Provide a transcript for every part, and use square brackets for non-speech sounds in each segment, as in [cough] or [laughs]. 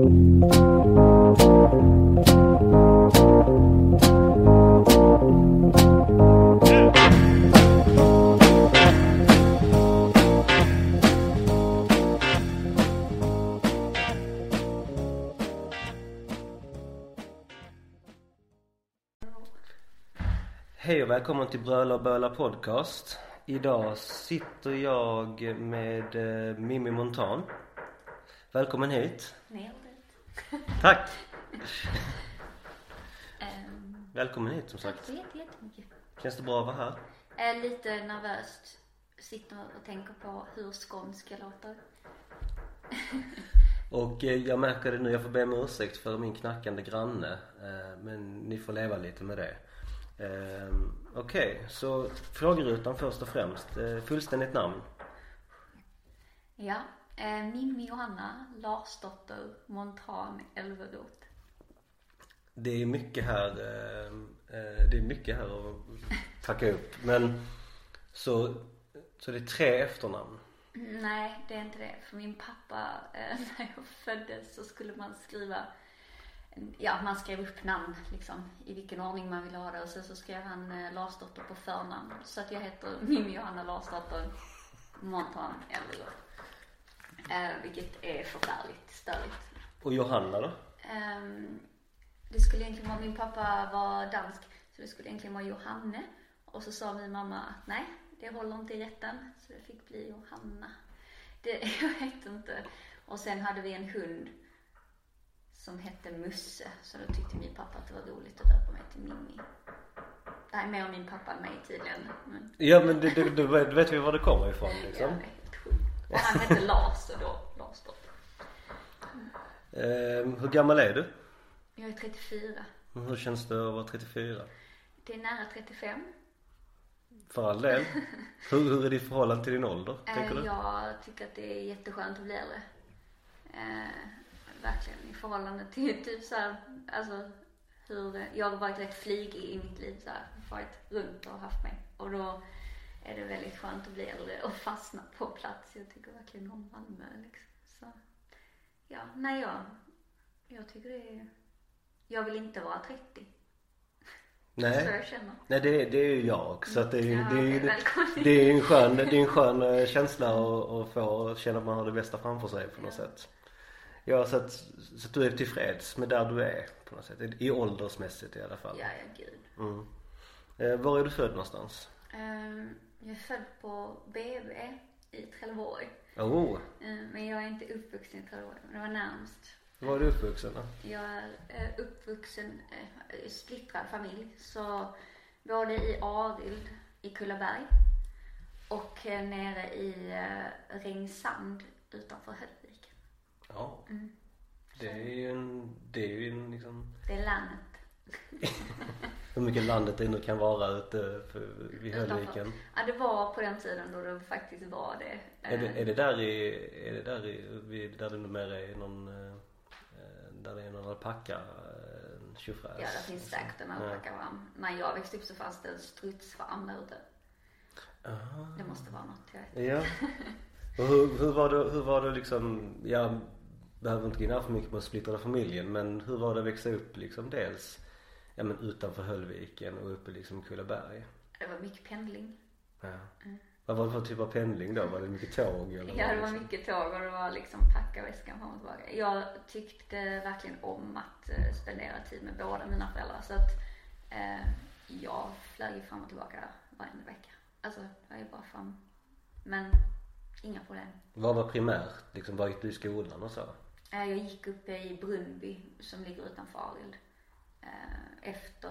Hej och välkommen till Bröla och Böla podcast. Idag sitter jag med eh, Mimmi Montan. Välkommen hit. Nej. Tack! Um, Välkommen hit som tack sagt. så jätte- jättemycket. Känns det bra att vara här? Jag är lite nervöst. Sitter och tänker på hur skånska låter. [laughs] Och eh, jag märker det nu, jag får be om ursäkt för min knackande granne. Eh, men ni får leva lite med det. Eh, Okej, så frågerutan först och främst. Eh, fullständigt namn? Ja. Eh, Mimmi Johanna Larsdotter Montan Elveroth. Det är mycket här, eh, eh, det är mycket här att packa upp. Men så, så det är tre efternamn. Nej, det är inte det. För min pappa, [laughs] när jag föddes så skulle man skriva Ja, man skrev upp namn liksom i vilken ordning man ville ha det och sen så skrev han Larsdotter på förnamn. Så att jag heter Mimmi Johanna Larsdotter Montan Elveroth. Eh, vilket är förfärligt störigt. Och Johanna då? Ehm, det skulle egentligen vara, min pappa var dansk, så det skulle egentligen vara Johanne. Och så sa min mamma att nej, det håller inte i rätten. Så det fick bli Johanna. Det, [laughs] jag vet inte. Och sen hade vi en hund som hette Musse. Så då tyckte min pappa att det var roligt att döpa mig till Mimmi. Det här är mer om min pappa än mig tydligen. Men Ja men du, du, du, vet, vi var det kommer ifrån ja, liksom. sjukt. Och han hette Lars då Lars då. Eh, hur gammal är du? Jag är 34. Hur känns det att vara 34? Det är nära 35. För all del. [laughs] Hur, hur är ditt förhållande till din ålder? Tänker Eh, du? Jag tycker att det är jätteskönt att bli äldre. Eh, verkligen i förhållande till [laughs] typ så här, alltså hur, jag har varit rätt flygig i mitt liv så här, varit runt och haft mig. Och då är det väldigt skönt att bli äldre och fastna på plats. Jag tycker verkligen om Malmö liksom. Så, ja, nej jag, jag tycker det är, jag vill inte vara 30. Så Nej. Nej det, är- det är ju jag. Så att det, är ju- Ja, det, ju- okej, välkommen. det är en skön, det är en skön eh, känsla att, att få känna att man har det bästa framför sig på något Ja. sätt. Ja så att, så att du är tillfreds med där du är på något sätt. I åldersmässigt i alla fall. Ja, ja gud. Mm. Eh, var är du född någonstans? Ehm, Jag är född på BB i Trelleborg. Oh, Ehm, Men jag är inte uppvuxen i Trelleborg, men det var närmst. var är du uppvuxen då? Jag är eh, uppvuxen eh, i splittrad familj. Så både i Arild i Kullaberg och eh, nere i eh, Rengsand utanför Höllviken. Ja. Mm. Det är ju en, det är ju en liksom Det är landet. [laughs] hur mycket landet det nu kan vara ute vid. Höllviken. Ja, det var på den tiden då det faktiskt var det. Är det, Eh, är det där i, är det där i, där det numera är någon, eh, där det är någon alpacka, eh, tjofräs? Ja, det finns säkert en alpackafarm. När jag växte upp så fanns det en strutsfarm där ute. Aha. Det måste vara något, jag vet Ja. Och hur, hur var det, hur var det liksom, jag behöver inte gå in för mycket på splittrade familjen men hur var det att växa upp liksom dels, ja men utanför Höllviken och uppe liksom Kullaberg? Det var mycket pendling. Ja. Vad var det för typ av pendling då? Var det mycket tåg eller? Ja, det var liksom? mycket tåg och det var liksom packa väskan fram och tillbaka. Jag tyckte verkligen om att eh, spendera tid med båda mina föräldrar så att eh, jag flög fram och tillbaka varje vecka. Alltså, var ju bara fram. Men inga problem. Vad var primärt? Liksom var gick du i skolan och så? Eh, jag gick uppe i Brunnby som ligger utanför Arild. Eh, efter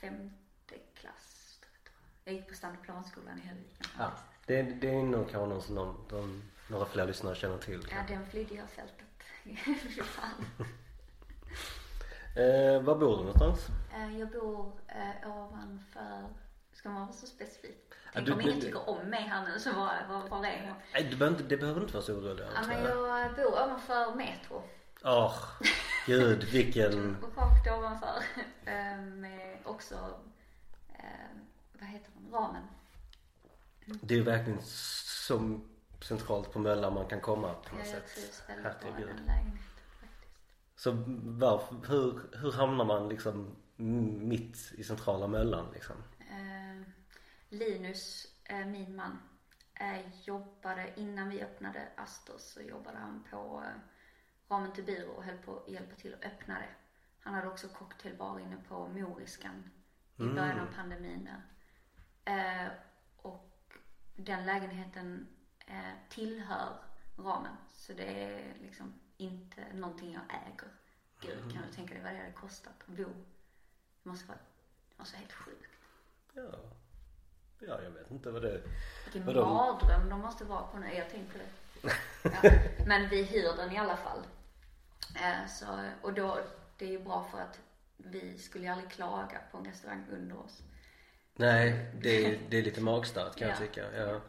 femte klass. jag. Gick på Standardplanskolan i Höllviken. Ja. Det, det är nog kanske någon som någon, de, några fler lyssnare känner till. Ja, den flydde jag fältet. Fy [laughs] fan. [laughs] Eh, var bor du någonstans? Eh, Jag bor eh, ovanför, ska man vara så specifik? Ja, Tänk du- om ingen tycker om mig här nu så var, var, var är jag? Nej, du behöver inte, det behöver inte vara så orolig Ja men jag bor ovanför Metro. Åh, gud vilken... [laughs] Rakt ovanför. Eh, Med också, eh, vad heter den, ramen. Det är verkligen så centralt på Möllan man kan komma på något sätt. Herregud. Så varför, hur, hur hamnar man liksom mitt i centrala Möllan liksom? Eh, Linus, min man, jobbade innan vi öppnade Astos så jobbade han på eh, Ramen till byrå och höll på att hjälpa till att öppna det. Han hade också cocktailbar inne på Moriskan i början av pandemin där. Eh, och den lägenheten eh, tillhör Ramen så det är liksom inte någonting jag äger. Gud, kan du tänka dig vad det hade kostat att bo? Det måste vara, det måste vara helt sjukt. Ja. Ja, jag vet inte vad det Vilken Vadå? mardröm de måste vara på nu. Jag tänkte det. [laughs] Ja. Men vi hyr den i alla fall. Eh, så, och då, det är ju bra för att vi skulle ju aldrig klaga på en restaurang under oss. Nej, det är, det är lite magstarkt kan jag Ja. tycka. Ja.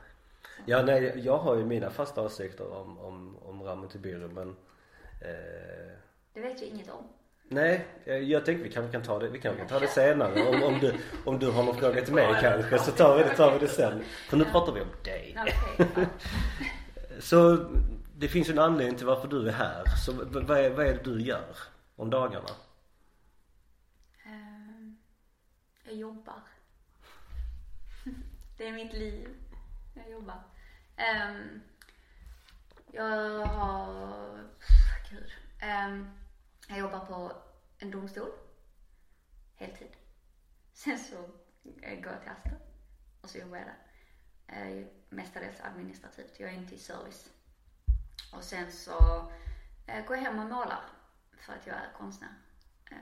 Ja, nej, jag har ju mina fasta åsikter om, om, om Ramen till Byrå men eh, Det vet vi inget om. Nej, eh, jag tänkte vi kanske kan ta det, vi kanske kan ta det senare. Om, om, du, om du har någon fråga till mig kanske så tar vi det, tar vi det sen. För nu pratar vi om dig. Ja. [laughs] Så det finns ju en anledning till varför du är här. Så vad är, vad är det du gör om dagarna? Ehm, jag jobbar. [laughs] Det är mitt liv. Jag jobbar. Ehm, jag har... [laughs] Gud. Ehm, jag jobbar på en domstol. Heltid. [laughs] Sen så går jag till Astra. Och så jobbar jag där. Mestadels administrativt. Jag är inte i service. Och sen så eh, går jag hem och målar. För att jag är konstnär. Eh,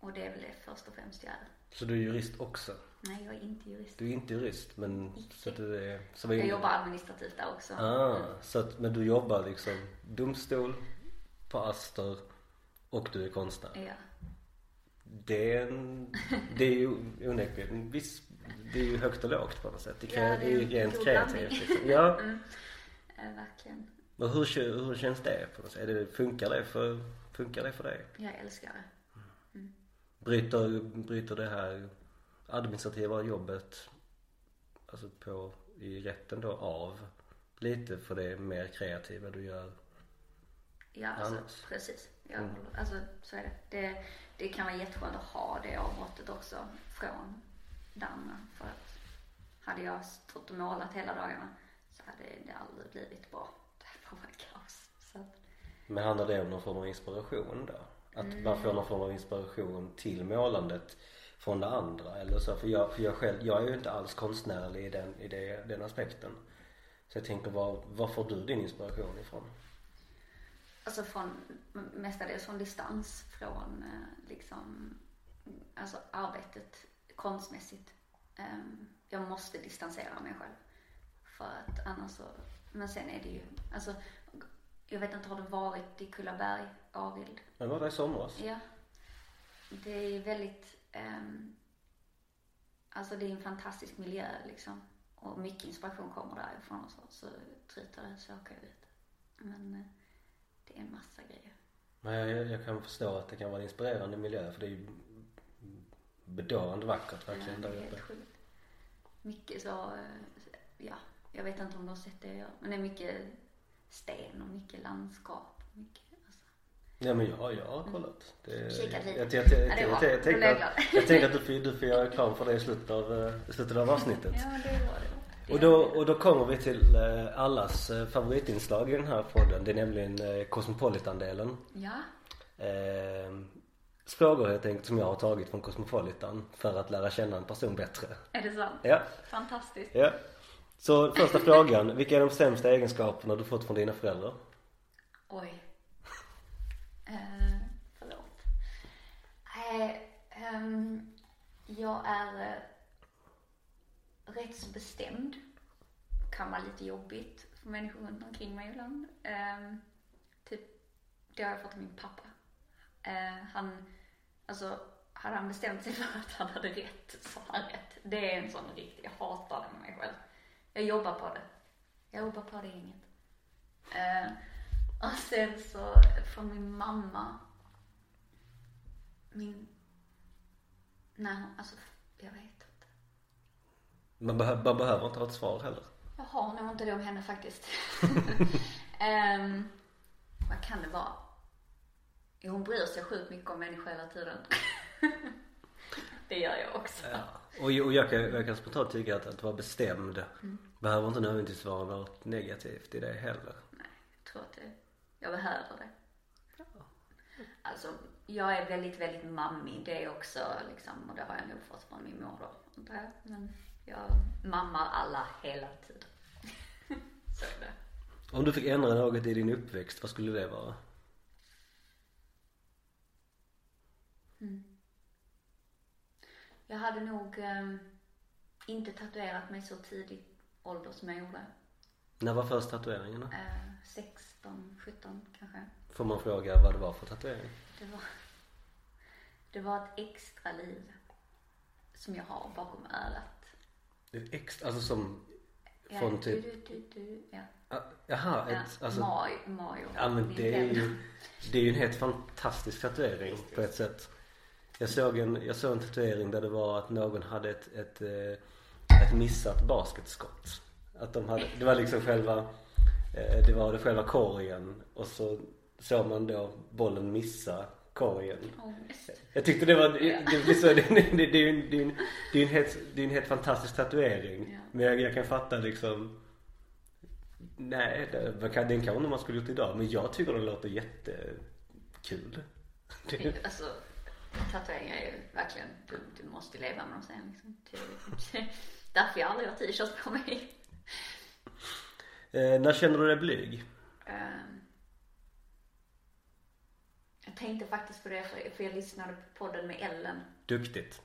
Och det är väl det först och främst jag är. Så du är jurist också? Nej, jag är inte jurist. Du är inte jurist men så att du är... Så är Jag jobbar administrativt där också. Ah, så att, men du jobbar liksom domstol på Aster och du är konstnär? Ja. Det är, en, det är ju onekligen en viss, det är ju högt och lågt på något sätt. Det, kan, Ja, det är ju rent kreativt liksom. Ja. [laughs] Mm. Eh, verkligen. Och hur, hur känns det på något sätt? Är det, funkar det för, funkar det för dig? Jag älskar det. Bryter, bryter det här administrativa jobbet alltså på, i rätten då av lite för det mer kreativa du gör? Ja, alltså, Annars. precis. Jag Mm. alltså, så är det. det. Det kan vara jätteskönt att ha det avbrottet också från andra. För att hade jag stått och målat hela dagarna så hade det aldrig blivit bra. Hade varit kaos. Så Men handlar det om någon form av inspiration då? Att man får någon form av inspiration till målandet från det andra eller så? För jag, för jag själv, jag är ju inte alls konstnärlig i den, i det, den aspekten. Så jag tänker var, var får du din inspiration ifrån? Alltså från, mestadels från distans från eh, liksom, alltså arbetet konstmässigt. Ehm, Jag måste distansera mig själv. För att annars så, men sen är det ju, alltså jag vet inte, har du varit i Kullaberg, Arild? Jag var där i somras. Ja. Det är väldigt, ehm, alltså det är en fantastisk miljö liksom. Och mycket inspiration kommer därifrån och så. Så tryter det så åker jag ut. Men eh, det är en massa grejer. Men jag, jag kan förstå att det kan vara en inspirerande miljö för det är ju bedårande vackert verkligen Ja, där det är uppe. helt sjukt. Mycket så, eh, ja, jag vet inte om du har sett det jag. Men det är mycket sten och mycket landskap. Mycket, alltså. Ja men jag, jag har kollat. Det, Kikat lite. Jag, jag, jag, jag, tänkte att, du får, du får göra reklam för det i slutet av, eh, i slutet av avsnittet. Ja, det bra det. Och då, och då kommer vi till eh, allas eh, favoritinslag i den här podden. Det är nämligen Cosmopolitan-delen. Ja, Eh, frågor helt enkelt som jag har tagit från Cosmopolitan för att lära känna en person bättre. är det sant? Ja, Fantastiskt. ja. Så första frågan. Vilka är de sämsta egenskaperna du fått från dina föräldrar? Oj. Eh, förlåt. Nej, um, jag är uh, rätt så bestämd. Kan vara lite jobbigt för människor runt omkring mig ibland. Ehm, typ, det har jag fått av min pappa. Uh, han, alltså, hade han bestämt sig för att han hade rätt så har han rätt. Det är en sån riktig, jag hatar det med mig själv. Jag jobbar på det. Jag jobbar på det inget. Eh, och sen så från min mamma. Min, nej alltså jag vet inte. Man, behö- man behöver inte ha ett svar heller. Jag har nog inte det om henne faktiskt. [laughs] Ehm, vad kan det vara? hon bryr sig sjukt mycket om människor hela tiden. [laughs] det gör jag också. Ja. Och, och jag, kan, jag kan spontant tycka att, att vara bestämd behöver inte nödvändigtvis vara något negativt i det heller. Nej, jag tror att det, jag behöver det. Alltså, jag är väldigt, väldigt mammig. Det är också liksom, och det har jag nog fått från min mor då, antar jag. Men jag mammar alla hela tiden. [laughs] Så är det. Om du fick ändra något i din uppväxt, vad skulle det vara? Jag hade nog ehm, inte tatuerat mig så tidigt ålder som jag gjorde. När var först tatueringen då? Eh, 16, 17 kanske. Får man fråga vad det var för tatuering? Det var, det var ett extra liv som jag har bakom örat. Är extra, alltså som Ja, från typ, Du, du, du, ja. ah, jaha, ja. ett, alltså, Mario, Mario. ja men det är ju, det är ju en helt fantastisk tatuering på ett sätt. Jag såg en, jag såg en tatuering där det var att någon hade ett, ett, eh, ett missat basketskott. Att de hade, det var liksom själva, eh, det var det själva korgen och så såg man då bollen missa korgen. Ångest. Jag tyckte det var, det, det, så, det, det, det, är ju en, det, är en, det är en helt, det är en helt fantastisk tatuering. Ja. Men jag, jag kan fatta liksom Nej, det, den kanske man skulle gjort idag men jag tycker den låter jättekul. Det, Alltså, tatueringar är ju verkligen, du, du måste leva med dem sen liksom. Det, [laughs] därför jag aldrig har t-shirts på mig. eh, när känner du dig blyg? Ehm, jag tänkte faktiskt på det för, för jag lyssnade på podden med Ellen. Duktigt.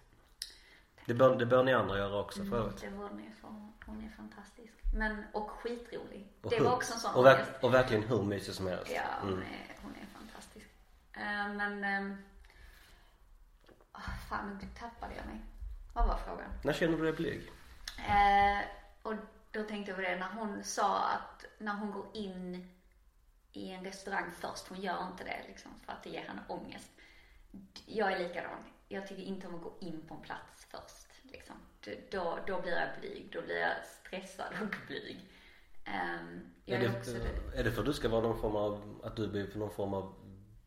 Det bör, det bör ni andra göra också för övrigt. Det var hon är, för, hon är fantastisk. Men, och skitrolig. Och det hur- var också en sån och, verk, och verkligen hur mysig som helst. Ja, hon, Mm. är, hon är fantastisk. Eh, men, um, fan nu tappade jag mig. Vad var frågan? När känner du dig blyg? Eh, och då tänkte jag på det när hon sa att när hon går in i en restaurang först, hon gör inte det liksom för att det ger henne ångest. Jag är likadan. Jag tycker inte om att gå in på en plats först. Liksom. Då, då blir jag blyg, då blir jag stressad och [laughs] blyg. Ehm, jag Är är, det, också är det för att du ska vara någon form av, att du blir någon form av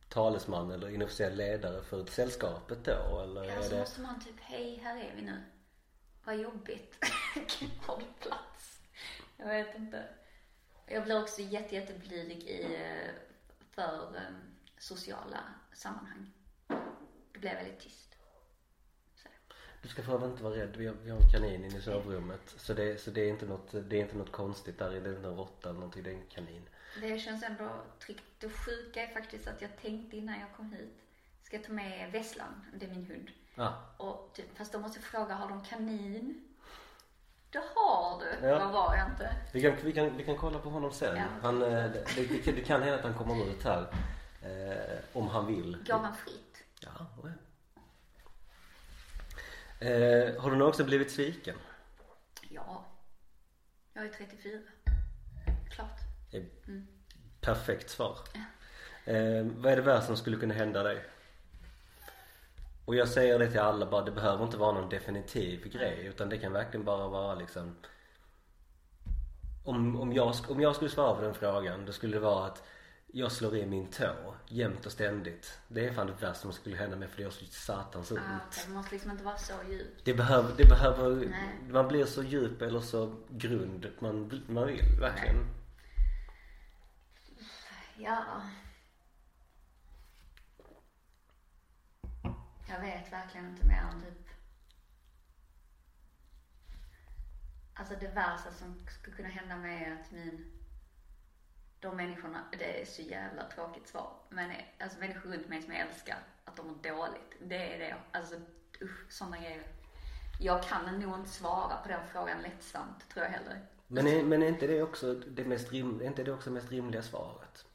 talesman eller inofficiell ledare för sällskapet då? Eller Ja, så det, måste man typ, hej här är vi nu. Vad jobbigt. [laughs] Har du plats? Jag vet inte. Jag blir också jätte, jätteblyg i, eh, för eh, sociala sammanhang. Det blir väldigt tyst. Så. du ska övrigt inte vara rädd, vi har, vi har en kanin inne i sovrummet. Så det, så det är inte något, det är inte något konstigt där, det är inte en råtta eller någonting, det är en kanin. Det känns ändå tryggt. Det sjuka är faktiskt att jag tänkte innan jag kom hit, ska jag ta med Vesslan, det är min hund. Ah, Och typ, fast då måste jag fråga, har de kanin? Det har du. Ja. Vad var jag inte? vi, kan, vi, kan, vi kan kolla på honom sen. Ja. Han, eh, det, det, det kan hända att han kommer ut här. Eh, om han vill. Går han fritt? Ja, ja. Eh, har du någonsin blivit sviken? Ja. Jag är 34. Det är Perfekt svar. Eh, vad är det värsta som skulle kunna hända dig? Och jag säger det till alla bara, det behöver inte vara någon definitiv grej utan det kan verkligen bara vara liksom om, om, jag, om jag skulle svara på den frågan då skulle det vara att jag slår i min tå jämt och ständigt. Det är fan det värsta som skulle hända mig för det gör så satans ont. Ah, okej, det måste liksom inte vara så djupt. Det behöver, det behöver, Nej. man blir så djup eller så grund man, man vill verkligen. Ja. Jag vet verkligen inte mer än typ Alltså det värsta som skulle kunna hända mig är att min de människorna, det är så jävla tråkigt svar, men alltså människor runt mig som jag älskar, att de mår dåligt. Det är det, alltså usch, sådana grejer. Jag kan nog inte svara på den frågan lättsamt, tror jag heller. Men är, men är inte det också det mest rim, är inte det också mest rimliga svaret?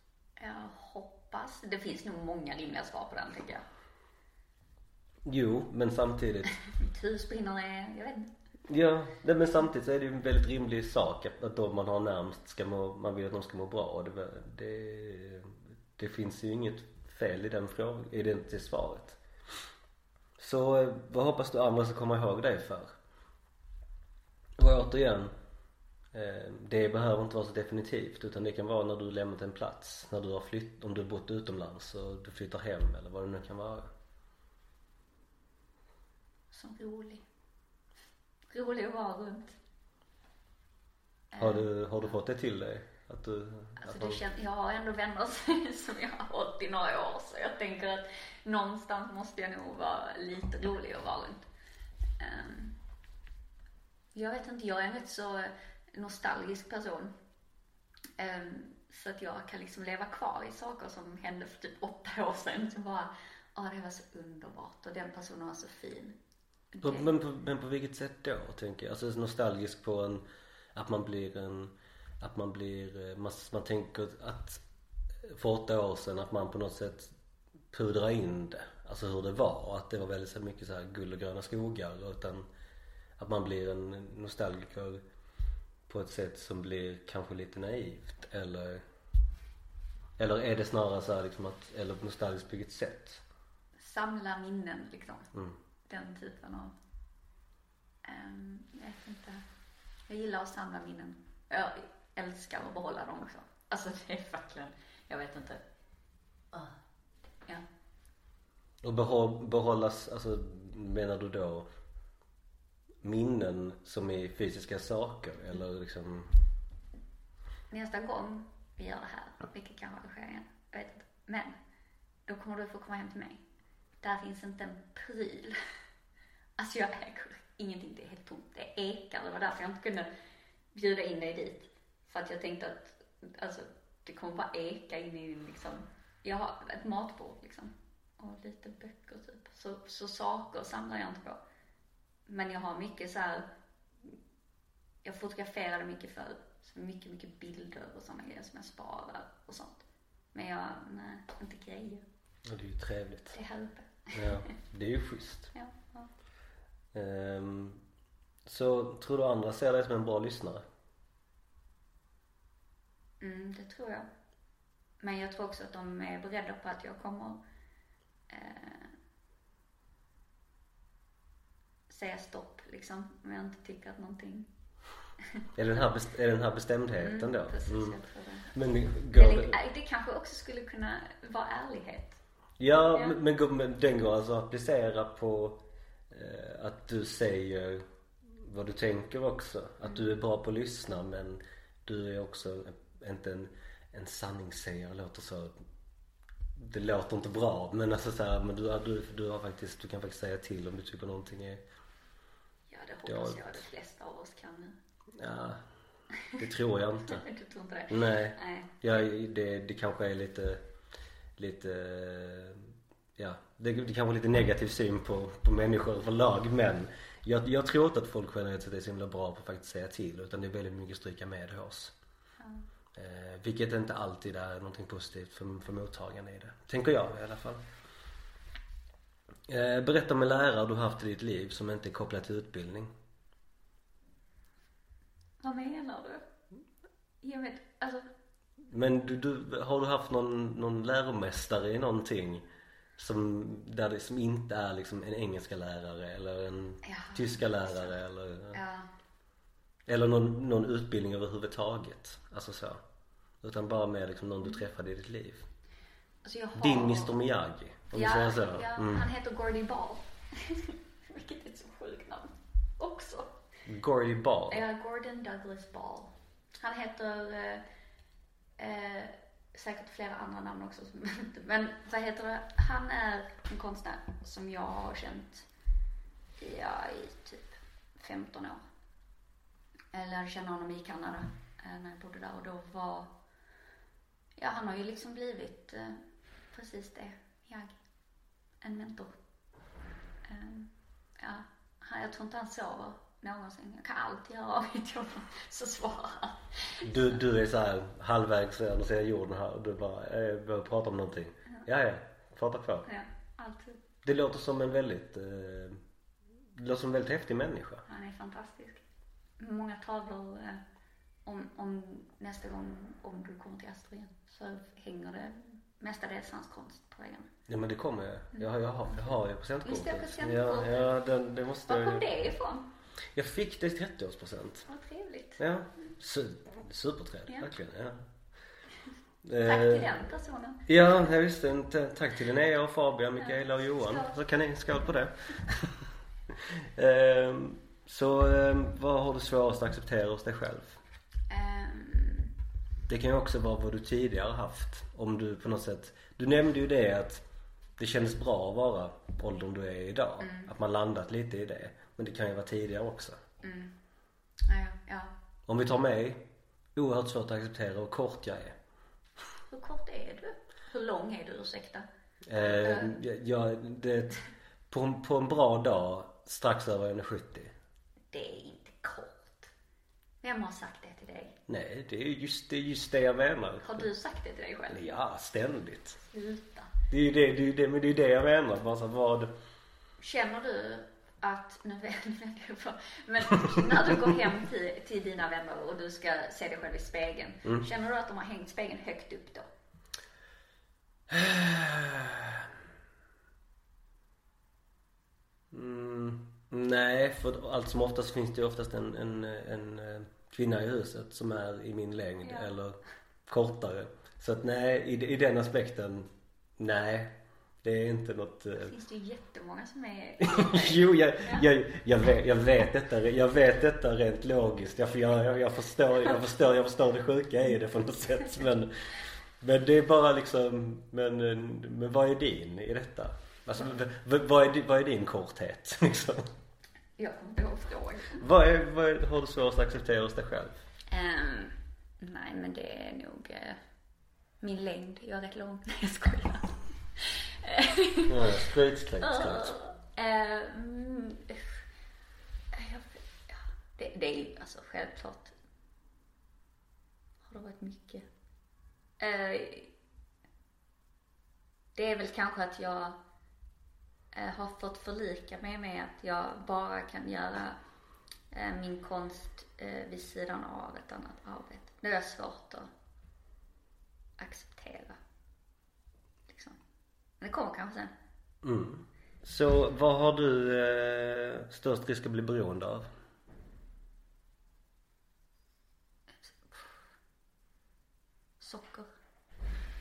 Jag hoppas. Det finns nog många rimliga svar på den, tänker jag. Jo, men samtidigt [laughs] Mitt hus brinner ner, jag vet inte. Ja, nej, men samtidigt så är det ju en väldigt rimlig sak att, att de man har närmst ska må, man vill att de ska må bra och det, det, det finns ju inget fel i den frågan, i det, det svaret. Så eh, vad hoppas du andra ska komma ihåg dig för? Och återigen, det behöver inte vara så definitivt utan det kan vara när du lämnat en plats. När du har flytt, om du har bott utomlands och du flyttar hem eller vad det nu kan vara. Som rolig. Rolig att vara runt. Har du, har du fått det till dig? Att du, Alltså att man, känns, jag har ändå vänner som jag har hållit i några år så jag tänker att någonstans måste jag nog vara lite rolig att vara runt. Ehm, jag vet inte, jag är rätt så nostalgisk person. Ehm, så att jag kan liksom leva kvar i saker som hände för typ åtta [laughs] år sedan. Så bara, ja det var så underbart och den personen var så fin. på, Det- men, på, men på vilket sätt då tänker jag? Alltså nostalgisk på en, att man blir en, att man blir, eh, man, man tänker att för åtta år sedan att man på något sätt pudrar in det. Alltså hur det var och att det var väldigt så mycket så här guld och gröna skogar utan att man blir en nostalgiker på ett sätt som blir kanske lite naivt eller eller är det snarare så här liksom att, eller nostalgiskt på vilket sätt? Samla minnen liksom. Mm. Den typen av, um, jag vet inte. Jag gillar att samla minnen. Jag älskar att behålla dem också. Alltså det är verkligen, jag vet inte. Ah. Ja. Och behå- behållas, alltså menar du då minnen som är fysiska saker eller liksom Nästa gång vi gör det här, vilket kanske aldrig sker igen, jag vet inte. Men, då kommer du få komma hem till mig. Där finns inte en pryl. [laughs] Alltså jag äger ingenting, det är helt tomt. Det ekar, alltså, det var därför jag inte kunde bjuda in dig dit. För att jag tänkte att, alltså det kommer bara eka in i liksom, jag har ett matbord liksom. Och lite böcker typ. Så, så saker samlar jag inte på. Men jag har mycket så här. jag fotograferade mycket förut. Så mycket, mycket bilder och sådana grejer som jag sparar och sånt. Men jag, nej, inte grejer. Ja, det är ju trevligt. Det är här uppe. Ja, det är ju schysst. [laughs] Ja, ja. Ehm, så tror du andra ser dig som en bra lyssnare? Mm, det tror jag. Men jag tror också att de är beredda på att jag kommer eh, säga stopp liksom. Om jag inte tycker att någonting... Är den här, är den här bestämdheten då? Mm, precis, Mm. jag tror det. Men går det, det, det kanske också skulle kunna vara ärlighet. ja, Ja. men, men, men den går alltså att applicera på eh, att du säger vad du tänker också. Att du är bra på att lyssna men du är också inte en, en sanningssägare låter så det låter inte bra men alltså så här, men du, du, du har faktiskt, du kan faktiskt säga till om du tycker någonting är det hoppas jag de flesta av oss kan. Ja, det tror jag inte. [laughs] Du tror inte det? Nej, Nej. ja, det, det kanske är lite, lite, ja, det, det kanske är lite negativ syn på, på människor överlag men jag, jag tror inte att folk generellt sett är så himla bra på att faktiskt säga till utan det är väldigt mycket stryka med. Ja. Eh, vilket inte alltid är någonting positivt för, för mottagaren i det. Tänker jag i alla fall. Eh, berätta om en lärare du haft i ditt liv som inte är kopplad till utbildning. Vad menar du? Jag vet, alltså. Men du, du, har du haft någon, någon läromästare i någonting som, där det, som inte är liksom en engelska lärare eller en Ja, tyska lärare eller, Ja. eller någon, någon utbildning överhuvudtaget? Alltså så. Utan bara med liksom någon du träffade i ditt liv. Alltså jag har... Din Mr Miyagi, om ja, säger så. Ja, Mm. han heter Gordy Ball. [laughs] Vilket är ett så sjukt namn. Också. Gordy Ball. Ja, Gordon Douglas Ball. Han heter eh, eh, säkert flera andra namn också. Men vad heter det? Han är en konstnär som jag har känt ja, i typ 15 år. Jag lärde känna honom i Kanada eh, när jag bodde där och då var, ja han har ju liksom blivit eh, precis det, jag. En mentor. Eh, ja, han, jag tror inte han sover någonsin. Jag kan alltid höra av till honom så svarar han. Du, du är så här halvvägs över ser jorden här och du bara, eh, jag behöver prata om någonting. Ja, ja, prata på. Ja, alltid. Det låter som en väldigt, eh, det låter som en väldigt häftig människa. Han är fantastisk. Många tavlor eh, om, om nästa gång om du kommer till Astrid så hänger det mestadels hans konst på väggarna. Ja men det kommer jag. Jag har, jag har, jag har ju Just det, presentkortet. presentkortet. Ja, ja den, det måste Var kom det ifrån? Jag fick det i 30-årspresent. Vad trevligt. Ja. Su- supertrevligt, Ja. verkligen. Ja. Tack Eh, till den personen. Ja, jag visste inte. Tack till Linnea och Fabian, Mikaela och Johan. skål. Så kan ni, skål på det. [laughs] Ehm, så ehm, vad har du svårast att acceptera hos dig själv? Det kan ju också vara vad du tidigare haft. Om du på något sätt, du nämnde ju det att det kändes bra att vara åldern du är idag. Att man landat lite i det. Men det kan ju vara tidigare också. mm. ja, ja. Om vi tar mig, oerhört svårt att acceptera hur kort jag är. Hur kort är du? Hur lång är du, ursäkta? Eh, jag, jag, det, på, en- på en bra dag strax över 1,70. Det är inte kort. Vem har sagt det till dig? Nej, det är just det, är just det jag menar. Har du sagt det till dig själv? Ja, ständigt. Sluta. Det är ju det, det, är ju det, men det är det jag menar. Bara så, vad, Känner du att, nu vet nu vet jag på, men när du går hem till, till dina vänner och du ska se dig själv i spegeln. Mm. Känner du att de har hängt spegeln högt upp då? [sighs] Mm, nej, för allt som oftast finns det ju oftast en, en, en, eh, kvinna i huset som är i min längd Ja. eller kortare. Så att nej, i, i den aspekten, nej. Det är inte något... eh, finns det ju jättemånga som är [laughs] jo, jag, jag, jag, vet, jag, vet detta, jag vet detta rent logiskt. Jag, jag, jag, förstår, jag, förstår, jag förstår det sjuka i det på något [laughs] sätt. Men, men det är bara liksom, men, men vad är din i detta? Alltså, vad, är, vad är din korthet [laughs] liksom? Jag kommer inte ihåg frågan. Vad, är, vad är, har du svårast att acceptera hos dig själv? Ehm, nej men det är nog eh, min längd. Jag är rätt lång. Nej jag skojar. Ja, straight, straight, straight. Ehm, jag, ja, det, det är alltså självklart. Har det varit mycket? Eh, det är väl kanske att jag har fått förlika mig med att jag bara kan göra eh, min konst eh, vid sidan av ett annat arbete. Det är svårt att acceptera. Liksom. Men det kommer kanske sen. Mm. Så vad har du eh, störst risk att bli beroende av? Socker.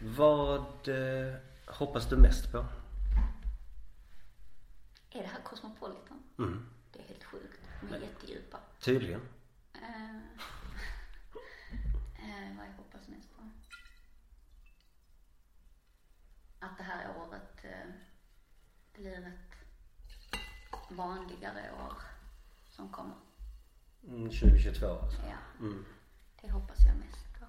Vad eh, hoppas du mest på? Är det här Cosmopolitan? Mm. Det är helt sjukt. De är jättedjupa. Tydligen. Eh, [laughs] eh, vad jag hoppas mest på? Att det här året eh, blir ett vanligare år som kommer. Mm, 2022 alltså. Ja, Mm. det hoppas jag mest på.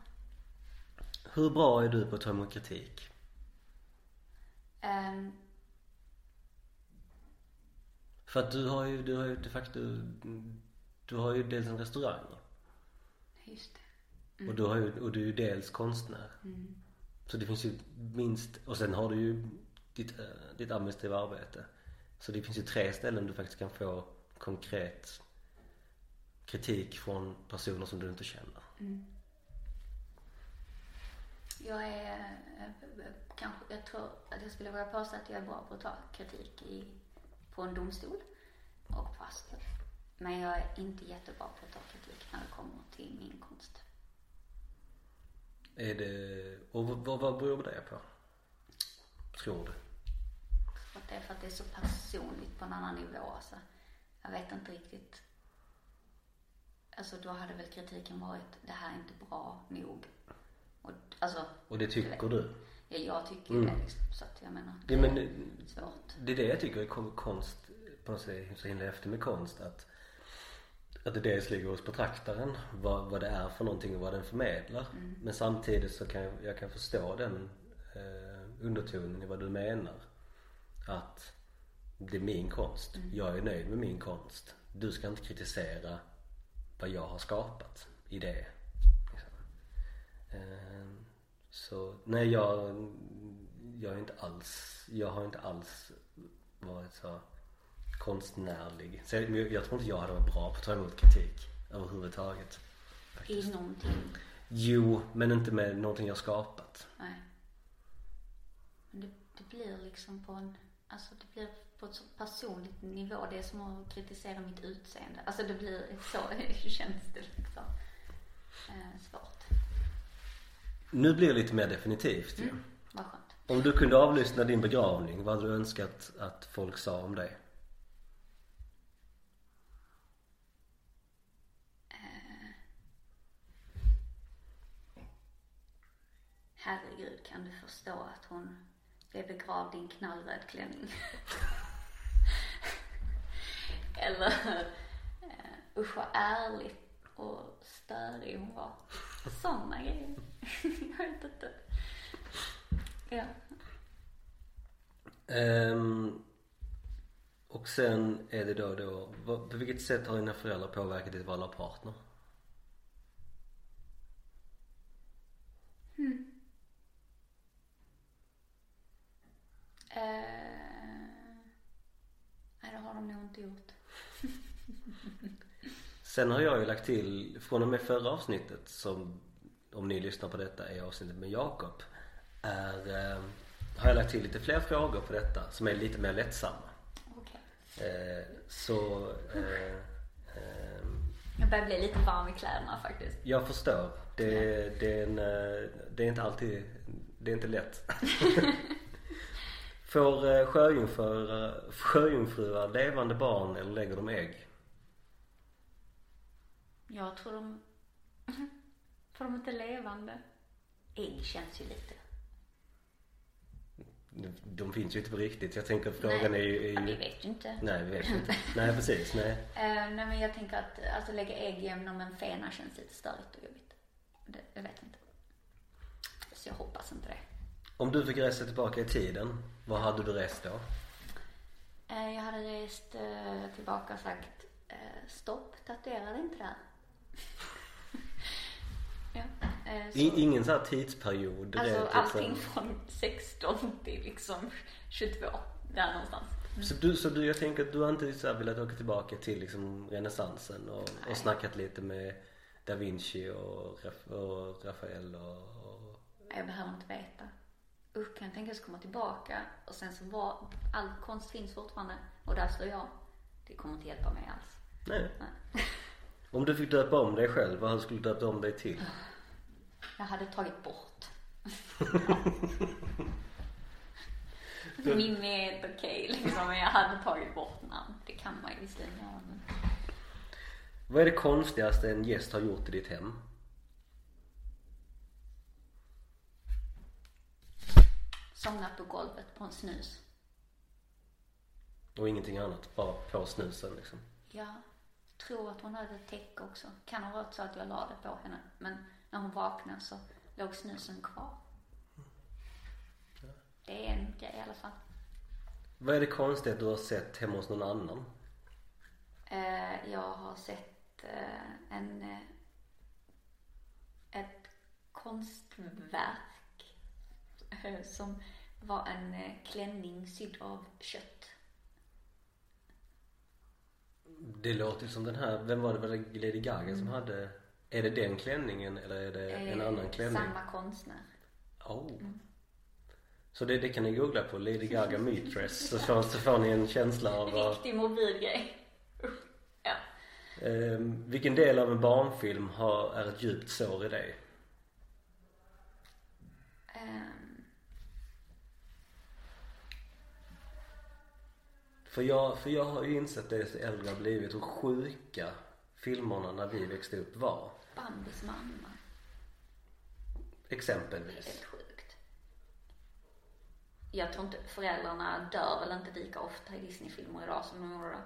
Hur bra är du på att ta emot kritik? Ehm, För att du har ju, du har ju de facto, du har ju dels en restaurang. just det. Och du har ju, och du är ju dels konstnär. Mm. Så det finns ju minst, och sen har du ju ditt, eh, ditt administrativa arbete. Så det finns ju tre ställen du faktiskt kan få konkret kritik från personer som du inte känner. Mm. Jag är eh, kanske, jag tror att jag skulle våga påstå att jag är bra på att ta kritik i, på en domstol och på Aspel. Men jag är inte jättebra på att ta kritik när det kommer till min konst. Är det, och vad, vad, beror det på? Tror du? Att det är för att det är så personligt på en annan nivå. Alltså, jag vet inte riktigt. Alltså då hade väl kritiken varit, det här är inte bra nog. Och, alltså, Och det tycker du? Ja, jag tycker Mm. det liksom. Så att jag menar, det Ja, men är svårt. det är det jag tycker är kon- konst, på något sätt så himla efter med konst att att det dels ligger hos betraktaren vad, vad det är för någonting och vad den förmedlar. Men samtidigt så kan jag, jag kan förstå den eh, undertonen i vad du menar. Att det är min konst. Jag är nöjd med min konst. Du ska inte kritisera vad jag har skapat i det. Liksom. Eh, så nej jag, jag är inte alls, jag har inte alls varit så konstnärlig. Så jag, jag tror inte jag hade varit bra på att ta emot kritik överhuvudtaget. I någonting. Jo, men inte med någonting jag skapat. Nej. Men det, det blir liksom på en, alltså det blir på ett så personligt nivå. Det är som att kritisera mitt utseende. Alltså det blir så [laughs] känns det liksom. eh, svårt. Nu blir det lite mer definitivt ju. Mm. Vad skönt. Om du kunde avlyssna din begravning, vad hade du önskat att folk sa om dig? Herregud, kan du förstå att hon blev begravd i en knallröd klänning? [laughs] Eller, uh, usch vad ärligt och störig hon var. Sådana grejer. [laughs] Jag vet inte. Ja. Ehm, och sen är det då då, på vilket sätt har dina föräldrar påverkat ditt val av partner? Eh, nej, det har de nog inte gjort. Sen har jag ju lagt till, från och med förra avsnittet som om ni lyssnar på detta är avsnittet med Jakob är, eh, har jag lagt till lite fler frågor på detta som är lite mer lättsamma. Okej. Eh, så eh, ehm, Jag börjar bli lite varm i kläderna faktiskt. jag förstår. Det, det, är en, eh, det är inte alltid, det är inte lätt. [laughs] Får eh, sjöjungfrur levande barn eller lägger de ägg? Jag tror de... [laughs] Får de inte levande? Ägg känns ju lite... De finns ju inte på riktigt. Jag tänker frågan Nej. är ju, är Ja, vi ju vet ju inte. Nej, vi vet inte. Nej, precis. Nej. [laughs] Eh, nej men jag tänker att alltså lägga ägg genom en fena känns lite störigt och jobbigt. Det, jag vet inte. Så jag hoppas inte det. Om du fick resa tillbaka i tiden, vad hade du rest då? Eh, jag hade rest eh, tillbaka och sagt stopp, tatuera dig inte där. Ja, eh, så, I, ingen sån här tidsperiod? alltså rent allting liksom. från 16 till liksom 22. Där någonstans. Så du, så du, jag tänker att du har inte så här velat åka tillbaka till liksom renässansen och, och snackat lite med Da Vinci och, och Rafael och, och Jag behöver inte veta. Usch, kan jag tänka sig komma tillbaka och sen så var all konst finns fortfarande och där står jag. Det kommer inte hjälpa mig alls. Nej. Nej. Om du fick döpa om dig själv, vad skulle du döpa om dig till? Jag hade tagit bort. [laughs] Min är helt okej liksom, men jag hade tagit bort namn. Det kan man ju visserligen göra men. Vad är det konstigaste en gäst har gjort i ditt hem? Somnat på golvet på en snus. Och ingenting annat, bara på snusen liksom. Jag tror att hon hade ett täcke också. Kan ha varit så att jag la det på henne. Men när hon vaknade så låg snusen kvar. Det är en grej i alla fall. Vad är det konstigaste du har sett hemma hos någon annan? Eh, jag har sett eh, en, eh, ett konstverk som var en klänning sydd av kött. Det låter som den här, vem var det, var det Lady Gaga som hade Är det den klänningen eller är det en Eh, annan klänning? Samma konstnär. Oh. Så det, det kan ni googla på, Lady Gaga [laughs] meat dress så får, så får ni en känsla av vad, Riktig morbid grej. Usch. Ja. Ehm, Vilken del av en barnfilm har, är ett djupt sår i dig? Ehm, För jag, för jag har ju insett det så äldre har blivit hur sjuka filmerna när vi växte upp var. Bambis mamma. Det är Exempelvis. helt sjukt. Jag tror inte föräldrarna dör väl inte lika ofta i Disneyfilmer idag som de gjorde då.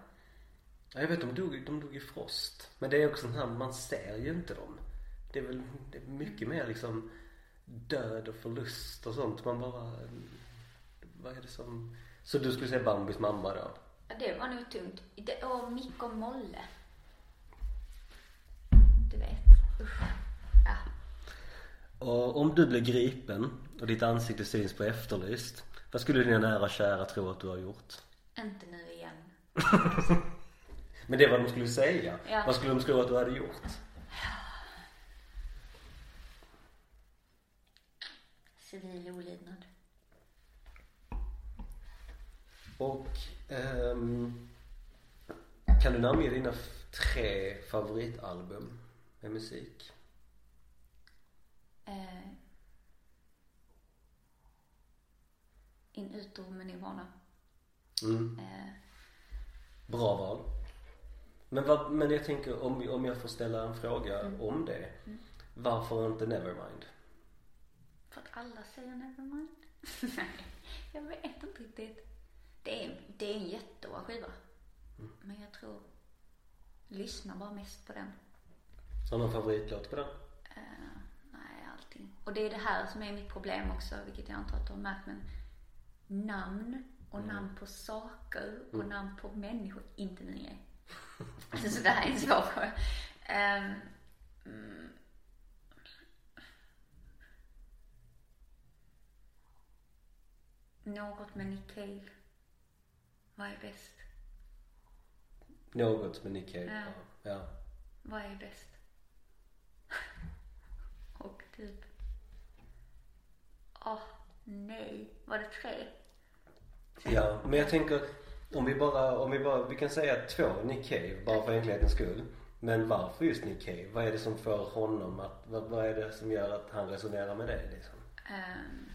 Ja, jag vet, de dog, de dog i frost. Men det är också sånt här, man ser ju inte dem. Det är väl det är mycket mer liksom död och förlust och sånt. Man bara, vad är det som... Så du skulle säga Bambis mamma då? Ja, det var nog tungt. Det, och Mick och Molle. Du vet. Usch. Ja. Och om du blir gripen och ditt ansikte syns på Efterlyst. Vad skulle dina nära och kära tro att du har gjort? Inte nu igen. [laughs] Men det är vad de skulle säga. Ja. Vad skulle de tro att du hade gjort? Civil olydnad. Och ehm, kan du namnge dina tre favoritalbum med musik? Eh, in utro med Nirvana. Mm. Eh, Bra val. Men, vad, men jag tänker om, om jag får ställa en fråga om det. Varför inte Nevermind? för att alla säger Nevermind. [laughs] Nej, jag vet inte riktigt. Det är, det är en jättebra skiva. Men jag tror, lyssna bara mest på den. Har du någon favoritlåt på den? Eh, nej, allting. Och det är det här som är mitt problem också, vilket jag antar att du har märkt. Men namn och namn på saker och namn på människor, inte Ninja. [laughs] så det här är en svår fråga. Ehm, mm. Något med Nick Cave. Vad är bäst? Något med Nick Cave? Ja. Ja. ja. Vad är bäst? [laughs] Och typ... Åh, nej. Var det tre? Ja, men jag tänker om vi bara, om vi bara, vi kan säga två Nick Cave bara för enkelhetens skull. Men varför just Nick Cave? Vad är det som får honom att, vad, vad är det som gör att han resonerar med det liksom? Ehm,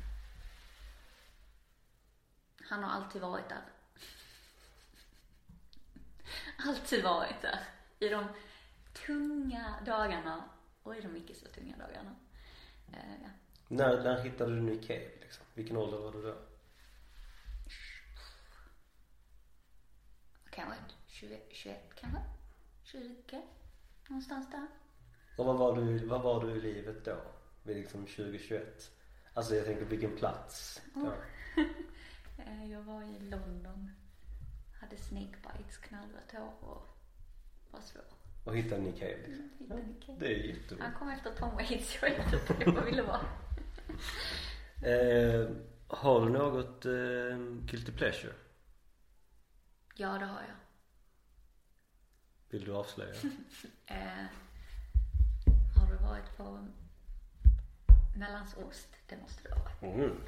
han har alltid varit där. Alltid varit där. I de tunga dagarna och i de icke så tunga dagarna. Eh, ja. När, när hittade du Nick Cave liksom? Vilken ålder var du då? Kanske 20, 21 kanske? 20? Någonstans där. Och vad var du, vad var du i livet då? Vid liksom 2021? Alltså jag tänker vilken plats? Ja. [laughs] Eh, Jag var i London. Hade snakebites, knallrött hår och var svår. Och hittade Nick Cave liksom? Hittade Nick Cave. Det är jättebra. Han kom efter Tom Waits, jag vet inte vad ville vara. [laughs] Eh, har du något eh, guilty pleasure? Ja, det har jag. Vill du avslöja? [laughs] Eh, har du varit på Mellansost? Det måste du ha varit. Mm.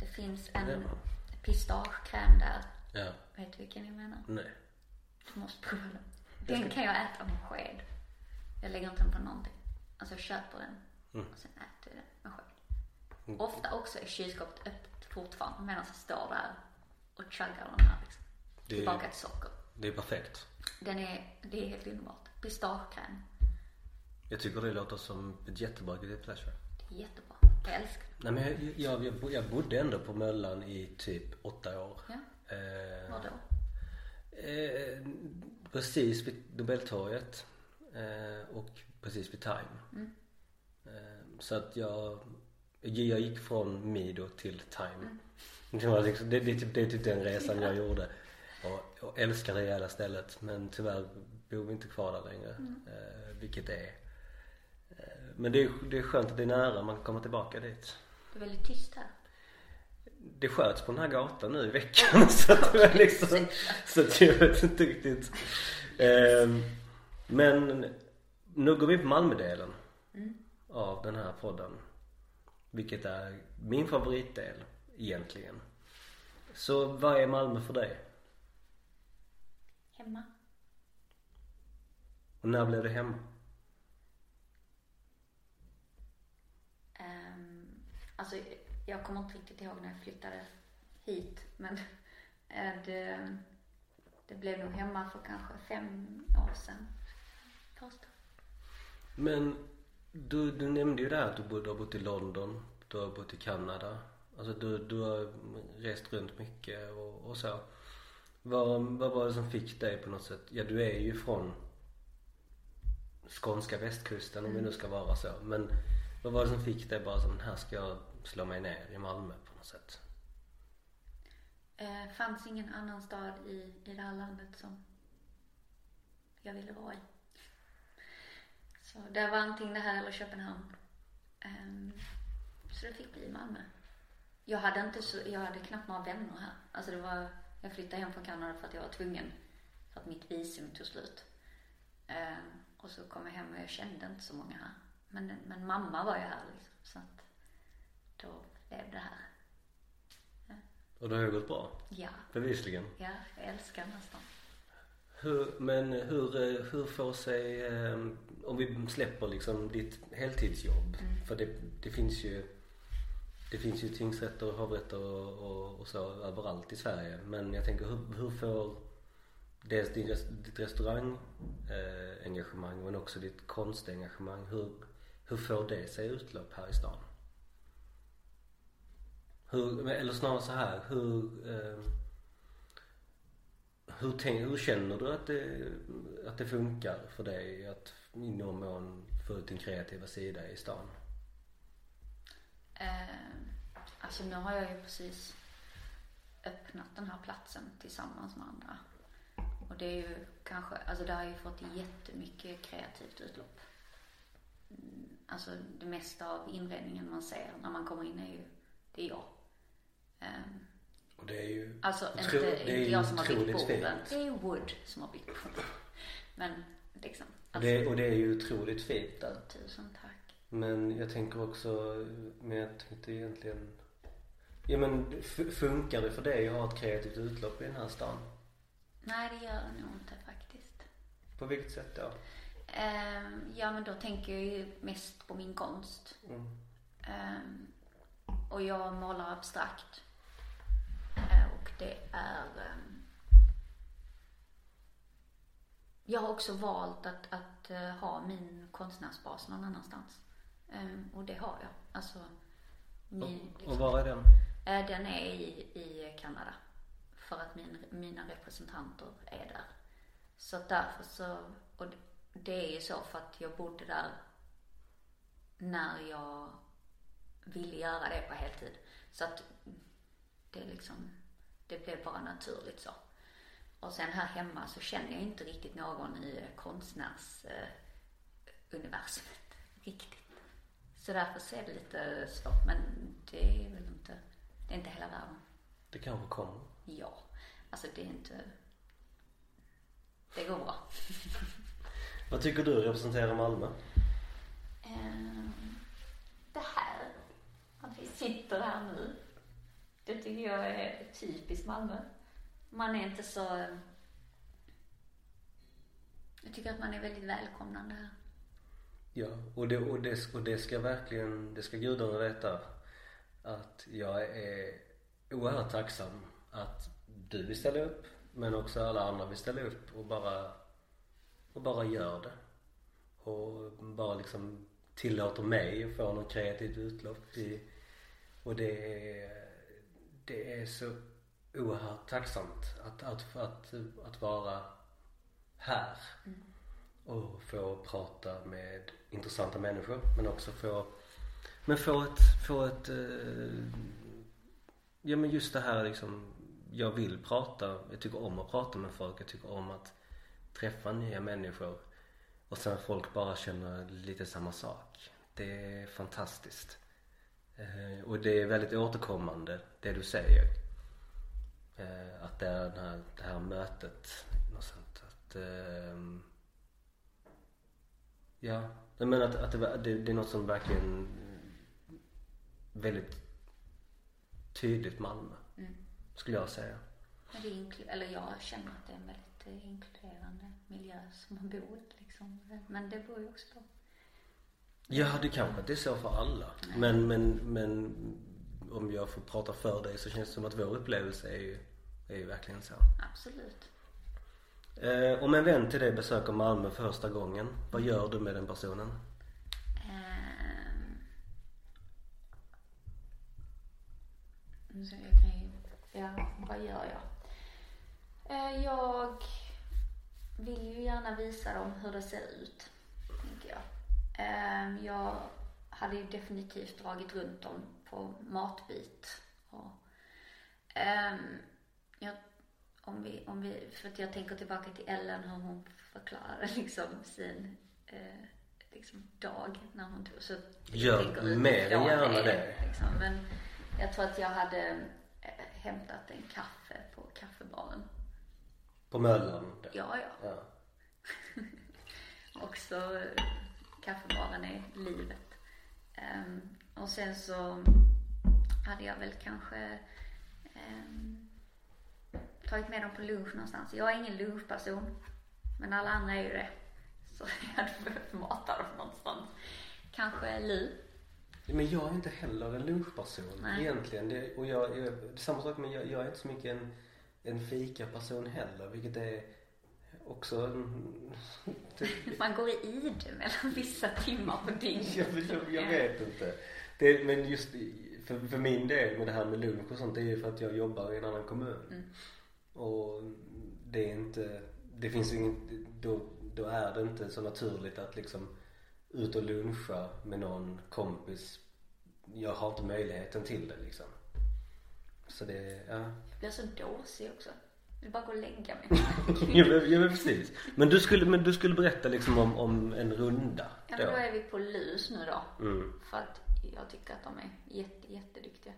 Det finns en pistagekräm där. Ja. Vet du vilken jag menar? Nej. Du måste prova den. Den kan jag äta med sked. Jag lägger inte den på någonting. Alltså jag köper den och sen äter jag den med sked. Ofta också är kylskåpet öppet fortfarande medan jag står där och chuggar den här liksom. Det är- Tillbaka till socker. Det är perfekt. Den är, det är helt underbart. Pistagekräm. Jag tycker det låter som ett jättebra guilty pleasure. Det är jättebra. Jag älskar det. Nej men jag, jag, jag, jag bodde ändå på Möllan i typ åtta år. Ja. Eh, Vadå? eh, precis vid Nobeltorget. Eh, och precis vid Time. Eh, så att jag, jag gick från Mido till Time. [laughs] Det, var liksom, det, det, typ, det är typ den resan jag gjorde. Och jag älskar det jävla stället men tyvärr bor vi inte kvar där längre. Eh, vilket är eh, Men det är, det är skönt att det är nära, man komma tillbaka dit. Det är väldigt tyst här. Det sköts på den här gatan nu i veckan [laughs] så att det var liksom Så att jag vet inte riktigt Ehm, Men nu går vi på Malmödelen av den här podden Vilket är min favoritdel egentligen Så vad är Malmö för dig? Hemma. Och när blev du hemma? Um, alltså, jag kommer inte riktigt ihåg när jag flyttade hit, men eh, det, det blev nog hemma för kanske fem år sedan. Första. Men du, du nämnde ju där att du bodde, har bott i London, du har bott i Kanada. Alltså du, du har rest runt mycket och, och så. Vad, vad var det som fick dig på något sätt? Ja du är ju från skånska västkusten om vi nu ska vara så. Men vad var det som fick dig bara som här ska jag slå mig ner i Malmö på något sätt? Eh, fanns ingen annan stad i, i det här landet som jag ville vara i. Så det var antingen det här eller Köpenhamn. Ehm, så det fick bli Malmö. Jag hade inte så, jag hade knappt några vänner här. Alltså det var, jag flyttade hem från Kanada för att jag var tvungen. För att mitt visum tog slut. Ehm, och så kom jag hem och jag kände inte så många här. Men, men mamma var ju här liksom. Så att då blev det här. Och det har ju gått bra. Ja, Bevisligen. ja, jag älskar nästan. Hur, men hur, eh, hur får sig, eh, om vi släpper liksom ditt heltidsjobb. Mm. För det, det finns ju det finns ju tingsrätter och hovrätter och, och, och så överallt i Sverige. Men jag tänker hur, hur får dels din, ditt restaurangengagemang eh, men också ditt konstengagemang. Hur, hur får det sig utlopp här i stan? Hur, eller snarare så här, hur eh, hur, tänk, hur känner du att det, att det funkar för dig att i någon mån få ut din kreativa sida i stan? Eh, alltså nu har jag ju precis öppnat den här platsen tillsammans med andra. Och det är ju kanske, alltså det har ju fått jättemycket kreativt utlopp. Mm, alltså det mesta av inredningen man ser när man kommer in är ju, det är jag. Ehm, Och det är ju Alltså Otro- inte, det är inte jag som har byggt fint. Det är Wood som har byggt borden. Men liksom. och det, och det är ju otroligt fint. Tusen tack. Men jag tänker också, men jag tänkte egentligen Ja men funkar det för dig att ha ett kreativt utlopp i den här stan? Nej det gör det nog inte faktiskt. På vilket sätt då? Ehm, ja men då tänker jag ju mest på min konst. Mm. Ehm, och jag målar abstrakt. Och det är... ehm, jag har också valt att, att eh, ha min konstnärsbas någon annanstans. Ehm, och det har jag. Alltså, min, Och liksom, var är den? Eh, Den är i, i Kanada. För att min, mina representanter är där. Så därför så, och det- det är ju så för att jag bodde där när jag ville göra det på heltid. Så att det är liksom, det blev bara naturligt så. Och sen här hemma så känner jag inte riktigt någon i konstnärsuniversumet universumet riktigt. Så därför så är det lite svårt. Men det är väl inte, det är inte hela världen. Det kanske kommer. Ja, alltså det är inte, det går bra. [laughs] Vad tycker du representerar Malmö? Ehm, det här, att vi sitter här nu, det tycker jag är eh, typiskt Malmö. Man är inte så... Eh, jag tycker att man är väldigt välkomnande här. Ja, och det, och det, och det ska verkligen, det ska gudarna veta att jag är oerhört tacksam att du vill ställa upp men också alla andra vill ställa upp och bara, och bara gör det. Och bara liksom tillåter mig att få något kreativt utlopp i, och det är, det är så oerhört tacksamt att, att, att, att vara här och få prata med intressanta människor men också få men få ett, få ett eh, ja men just det här liksom jag vill prata, jag tycker om att prata med folk, jag tycker om att träffa nya människor och sen folk bara känner lite samma sak. Det är fantastiskt. Eh, och det är väldigt återkommande det du säger. Eh, att det är den här, det här mötet, något sånt att ehm, Ja, jag menar att, att det, det, det är något som verkligen väldigt tydligt Malmö. Mm. Skulle jag säga. Men det är inklu- eller jag känner att det är en väldigt eh, inkluderande miljö som man bor i liksom. Men det beror ju också på. Ja, det kanske inte är så för alla. Men, men, men om jag får prata för dig så känns det som att vår upplevelse är ju, är ju verkligen så. Absolut. Eh, om en vän till dig besöker Malmö första gången, vad gör du med den personen? Ehm. Så jag kan ju, ja, vad gör jag? Eh, Jag vill ju gärna visa dem hur det ser ut, jag. Ehm, Jag hade ju definitivt dragit runt dem på matbit. Och, ehm, jag, om vi, om vi, för att jag tänker tillbaka till Ellen hur hon förklarade [laughs] liksom sin eh, liksom dag när hon tog. Så Gör mer än gärna det. Liksom. Men jag tror att jag hade eh, hämtat en kaffe på kaffebaren. På Möllan? Ja, ja. ja. [laughs] Också eh, kaffebaren är livet. Ehm, och sen så hade jag väl kanske ehm, tagit med dem på lunch någonstans. Jag är ingen lunchperson. Men alla andra är ju det. Så [laughs] jag hade behövt mata dem någonstans. Kanske Lu. Men jag är inte heller en lunchperson Nej. egentligen. Det, och jag, jag, samma sak men jag, jag är inte så mycket en, en fikaperson heller. Vilket är också en, [laughs] Man går i ide mellan vissa timmar på dygnet. [laughs] jag, jag, jag vet inte. Det, men just för, för min del med det här med lunch och sånt det är ju för att jag jobbar i en annan kommun. Mm. Och det är inte, det finns inget, då, då är det inte så naturligt att liksom ut och luncha med någon kompis. Jag har inte möjligheten till det liksom. Så det, ja. Jag blir så dåsig också. Vill bara gå och lägga mig. [laughs] ja, men, precis. Men du skulle, men du skulle berätta liksom om, om en runda Ja, men då är vi på lus nu då. Mm, För att jag tycker att de är jätte, jätteduktiga.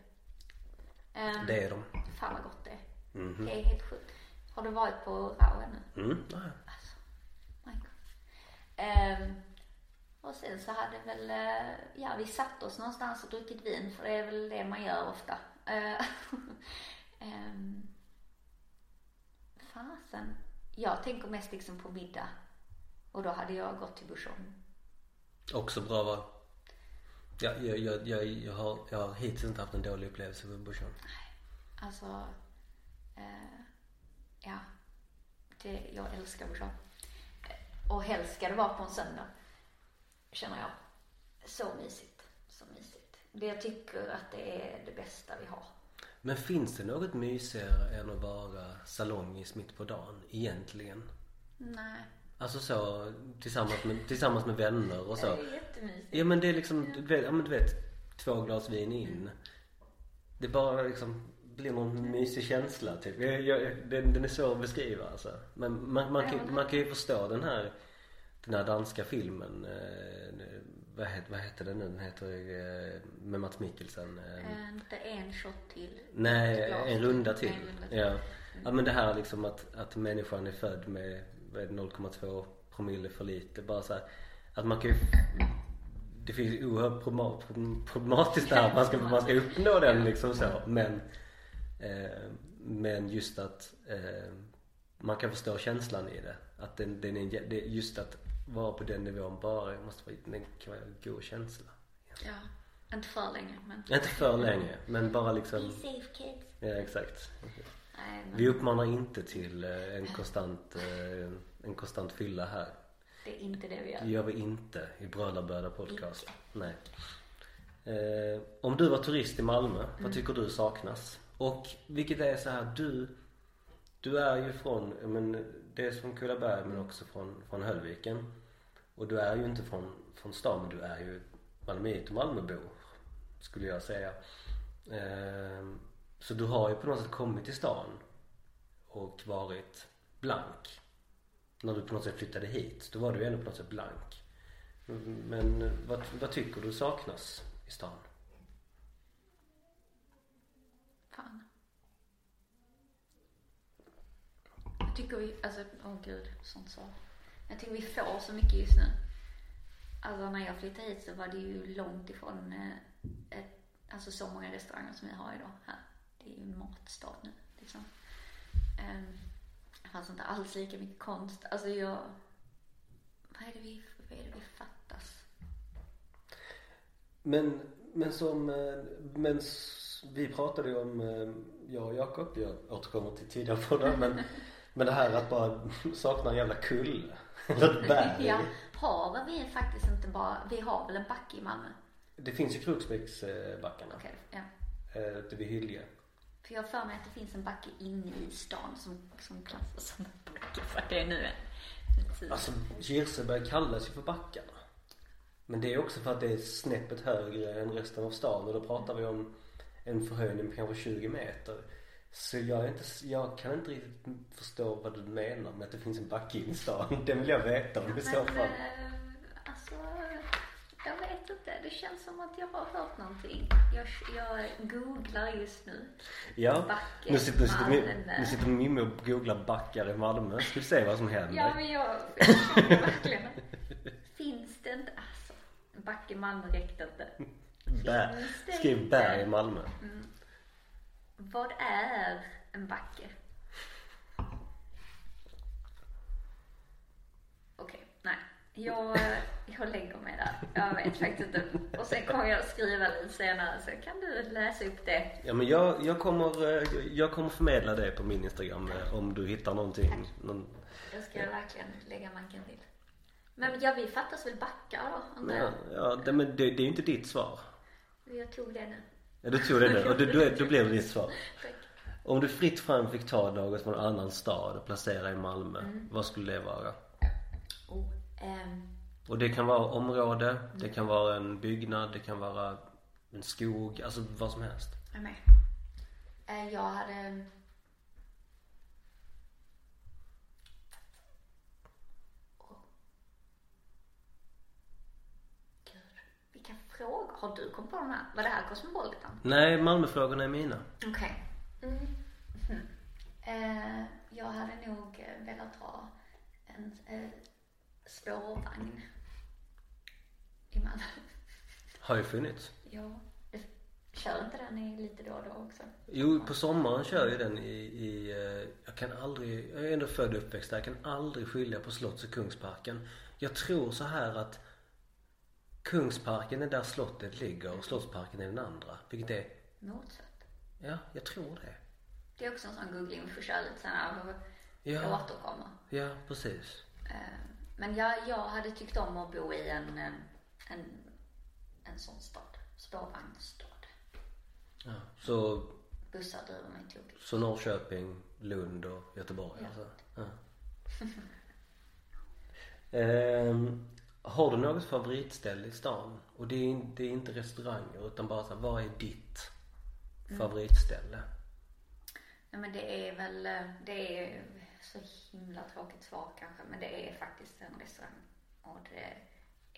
Um, det är de. Fan vad gott det är. Mhm. Det är helt sjukt. Har du varit på Rau ännu? Mm, ja. Alltså, my God. Ehm, och sen så hade väl, eh, ja vi satt oss någonstans och druckit vin för det är väl det man gör ofta. Um, [laughs] fasen. Jag tänker mest liksom på middag. Och då hade jag gått till Bouchon. Också bra va? Ja, jag, jag, jag, jag, har, jag har hittills inte haft en dålig upplevelse med Bouchon. Alltså, eh, ja. Det, jag älskar Bouchon. Eh, Och helst ska det vara på en söndag. Känner jag. Så mysigt. Så mysigt. Det jag tycker att det är det bästa vi har. Men finns det något mysigare än att vara salongis mitt på dagen egentligen? Nej. Alltså så tillsammans med, tillsammans med vänner och Det så. är jättemysigt. Ja men det är liksom, du vet, ja men du vet, två glas vin in. Det bara liksom blir någon mysig känsla typ. Jag, jag, den, den är svår att beskriva alltså. Men man, man, kan, man kan ju förstå den här, den här danska filmen. Eh, vad, heter, vad heter den nu? Den heter eh, med Mats Mikkelsen. Eh, Eh, Inte en shot till. Nej, en runda till. En runda till. Ja. ja men det här liksom att, att människan är född med vad är det, 0,2 promille för lite. Bara så här, att man kan ju det finns ju oerhört problema- problematiskt där man ska, man ska uppnå den liksom så. Men, eh, men just att eh, man kan förstå känslan i det. Att den, den är, just att vara på den nivån bara måste vara, den kan vara en god känsla. Ja. Inte för länge men. Inte för länge men bara liksom, safe kids. ja exakt. Nej men Vi uppmanar inte till eh, en konstant, eh, en konstant fylla här. det är inte det vi gör. Det gör vi inte i Brödraböda podcast. Nej. Eh, om du var turist i Malmö, vad tycker du saknas? Och vilket är så här, du, du är ju från, men dels från Kullaberg men också från, från Höllviken. Och du är ju inte från, från stan men du är ju malmöit och Malmöbo skulle jag säga. Ehm, så du har ju på något sätt kommit till stan och varit blank. När du på något sätt flyttade hit, då var du ju ändå på något sätt blank. Men vad, vad tycker du saknas i stan? Fan. Jag tycker vi, alltså, åh gud, sånt svar. Jag tycker vi får så mycket just nu. Alltså när jag flyttade hit så var det ju långt ifrån eh, ett, alltså så många restauranger som vi har idag här. Det är ju matstad nu liksom. Um, det fanns inte alls lika mycket konst. Alltså jag, vad är det vi, vad är det vi fattas? Men, men som, eh, men vi pratade ju om, eh, jag och Jakob, jag återkommer till tidigare poddar men, [laughs] men det här att bara [laughs] sakna en jävla kulle. [laughs] Eller ett berg. ja, har vi faktiskt inte bara, vi har väl en backe i Malmö? Det finns ju Kruksbäcksbackarna, Okej, ja. eh, ute vid Hylje. För jag har för mig att det finns en backe inne i stan som, som klassas som en backe för det är nu en. Alltså Kirseberg kallas ju för backarna. Men det är också för att det är snäppet högre än resten av stan och då pratar vi om en förhöjning på kanske 20 meter. Så jag, är inte, jag kan inte riktigt förstå vad du menar med att det finns en backe i stan. [laughs] Det vill jag veta om i så Men fall. eh, alltså, jag vet inte. Det känns som att jag har hört någonting. Jag, jag googlar just nu. Ja, Backe, nu sitter, nu sitter, nu sitter Mimmi och googlar backar i Malmö. Ska vi se vad som händer? Ja men jag, jag känner verkligen. [laughs] Finns det inte, alltså. Backe Malmö räckte inte. Bär. Finns det Skriv berg i Malmö. Vad är en backe? Jag, jag lägger mig där. Jag vet faktiskt inte. Och sen kommer jag skriva lite senare så kan du läsa upp det. Ja men jag, jag kommer, jag kommer förmedla det på min Instagram eh, om du hittar någonting. Någon, Jag ska verkligen lägga manken till. Men ja, vi fattas väl backar då, ja, jag? ja det, men det, det är ju inte ditt svar. Jag tog det nu. Ja, du tog det nu och då, då, då blev ditt svar. Tack. Om du fritt fram fick ta något från en annan stad och placera i Malmö, vad skulle det vara? Oh, ehm, Och det kan vara område, det kan vara en byggnad, det kan vara en skog, alltså vad som helst. jag med. Eh, jag hade... Åh. Gud, vilka frågor. Har du kommit på de här? Var det här Cosmopolitan? Nej, Malmöfrågorna är mina. Okej. Mm. Mhm. Eh, jag hade nog eh, velat ha en eh, spårvagn i Malmö. Har ju funnits. Ja, kör inte den i lite då och då också? Jo, på sommaren kör ju den i, i eh, jag kan aldrig, jag är ändå född och uppväxt där, jag kan aldrig skilja på Slotts och Kungsparken. Jag tror så här att Kungsparken är där slottet ligger och Slottsparken är den andra. Vilket är, Motsatt. ja, jag tror det. Det är också en sån googling vi får köra lite senare. Ja. Jag återkommer. Ja, precis. Eh, Men jag, jag hade tyckt om att bo i en, eh, en, en sån stad. Spårvagnsstad. Ja. Så, Bussar driver mig tokigt. så Norrköping, Lund och Göteborg Ja. alltså. Ja. [laughs] Ehm, har du något favoritställe i stan? Och det är, in- det är inte restauranger utan bara så här, vad är ditt favoritställe? Nej men det är väl, eh, det är så himla tråkigt svar kanske, men det är faktiskt en restaurang. Och det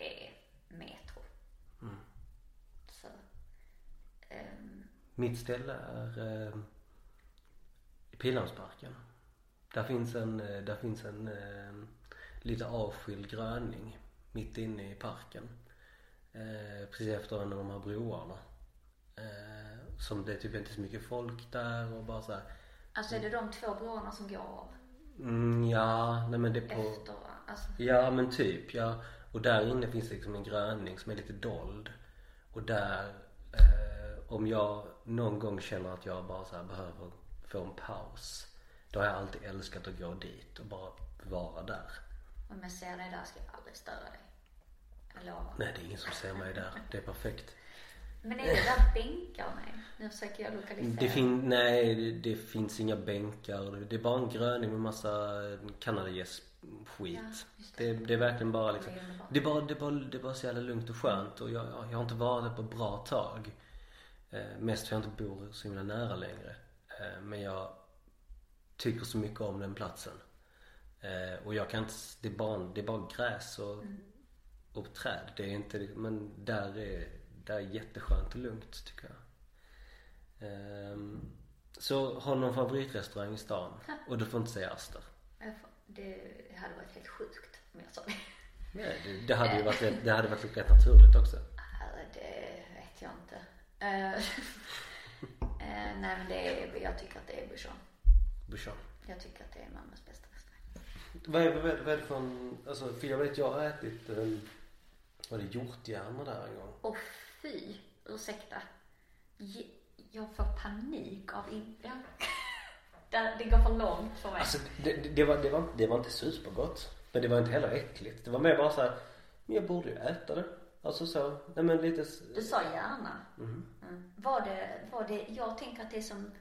är Metro. Så, ehm, Mitt ställe är eh, Pildammsparken. Där finns en, eh, där finns en eh, lite avskild gröning mitt inne i parken. Eh, precis efter en av de här broarna. Eh, som det är typ inte så mycket folk där och bara så här. alltså är det de två broarna som går av Mm, ja, nej men det är på efter, alltså, Ja men typ ja. Och där inne finns det liksom en gröning som är lite dold. Och där, eh, om jag någon gång känner att jag bara så behöver få en paus. Då har jag alltid älskat att gå dit och bara vara där. Om jag ser dig där ska jag aldrig störa dig. Jag lovar. Nej det är ingen som ser mig där. Det är perfekt. Men är det där bänkar? Nej, nu försöker jag lokalisera. Det fin- nej det, det finns inga bänkar. Det är bara en gröning med massa kanadagässskit. Ja, just det. Det, är verkligen bara liksom. Det är. Det bara, det är bara, det är bara så jävla lugnt och skönt och jag, jag har inte varit där på ett bra tag. Eh, mest för jag inte bor så himla nära längre. Eh, men jag tycker så mycket om den platsen. Eh, och jag kan inte, det är bara, det är bara gräs och, och träd. Det är inte, men där är, där är jätteskönt och lugnt tycker jag. Ehm, så har du någon favoritrestaurang i stan? Och du får inte säga Aster. Det hade varit helt sjukt om jag sa det. Nej, det, det hade ju varit rätt, det hade varit rätt naturligt också. Det vet jag inte. Eh, [laughs] eh, nej men det är, jag tycker att det är Bouchon. Bouchon. Jag tycker att det är Malmös bästa. Vad är, vad, är, vad är det för en, alltså för jag vet jag har ätit, um, var det hjorthjärna där en gång? Och fy, ursäkta. Je- Jag får panik av in... Ja. [laughs] Det, det går för långt för mig. Alltså det, det, var, det, var, det var inte supergott. Men det var inte heller äckligt. Det var mer bara så här, men jag borde ju äta det. Alltså så, nej men lite Du sa gärna. Mhm. Mm. Var det, var det, jag tänker att det är som,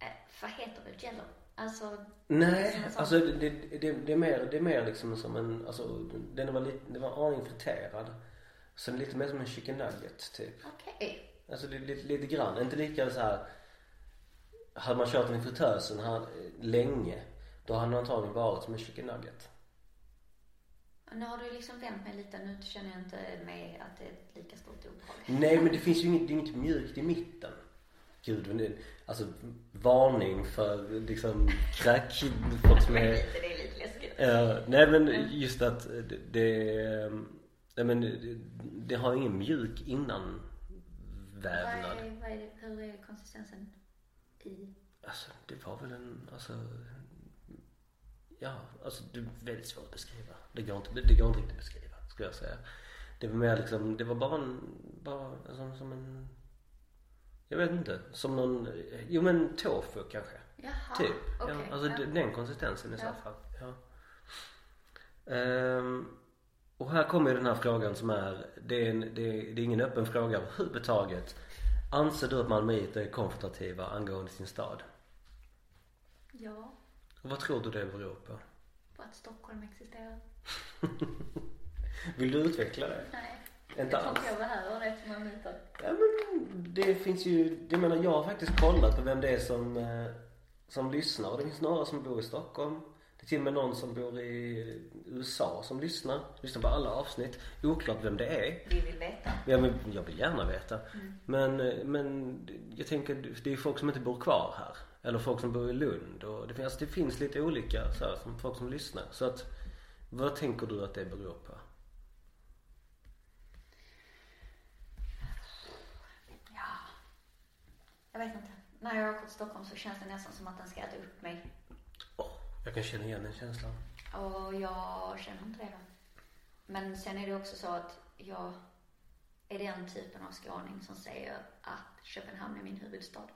eh, vad heter det, jello? Alltså, Nej, alltså det, det, det, är mer, det är mer liksom som en, alltså den var lite, det var aning friterad. Sen lite mer som en chicken nugget typ. okej. Alltså lite, lite, lite grann, inte lika så här. Hade man kört den i fritösen här länge, då hade den antagligen varit som en chicken nugget. Nu har du liksom vänt mig lite, nu känner jag inte med att det är ett lika stort obehag. Nej men det finns ju inget, det är inget mjukt i mitten. Gud, men det, alltså varning för liksom crack, folk som är det är lite läskigt. Ja, nej men just att det, det, nej men det, det har ingen mjuk innan Vad vävnad. är, vad är det, hur är konsistensen i? Alltså det var väl en, alltså ja, alltså det är väldigt svårt att beskriva. Det går inte, det, det går inte riktigt att beskriva skulle jag säga. Det var mer liksom, det var bara en, bara som, som en, jag vet inte, som någon, jo men tofu kanske. Jaha, Typ. okej. ja, alltså ja. den konsistensen i så fall. Ja. Ehm, och här kommer den här frågan som är, det är, en, det är, det är ingen öppen fråga överhuvudtaget. Anser du att malmöiter är konfrontativa angående sin stad? ja, Och vad tror du det beror på? på att Stockholm existerar. [laughs] Vill du utveckla det? Nej, Inte alls. jag behöver det som man myter. Ja men det finns ju, jag menar jag har faktiskt kollat på vem det är som, eh, som lyssnar och det finns några som bor i Stockholm. Det är till och med någon som bor i USA som lyssnar. Lyssnar på alla avsnitt. Oklart vem det är. Vi vill veta. Ja, men jag vill gärna veta. Men, eh, men jag tänker, det är folk som inte bor kvar här. Eller folk som bor i Lund. Och det, finns, alltså, det finns lite olika så här, som folk som lyssnar. Så att, vad tänker du att det beror på? Ja. Jag vet inte. När jag åker till Stockholm så känns det nästan som att den ska äta upp mig. Åh, jag kan känna igen den känslan. Och jag känner inte det då. Men sen är det också så att jag är den typen av skåning som säger att Köpenhamn är min huvudstad.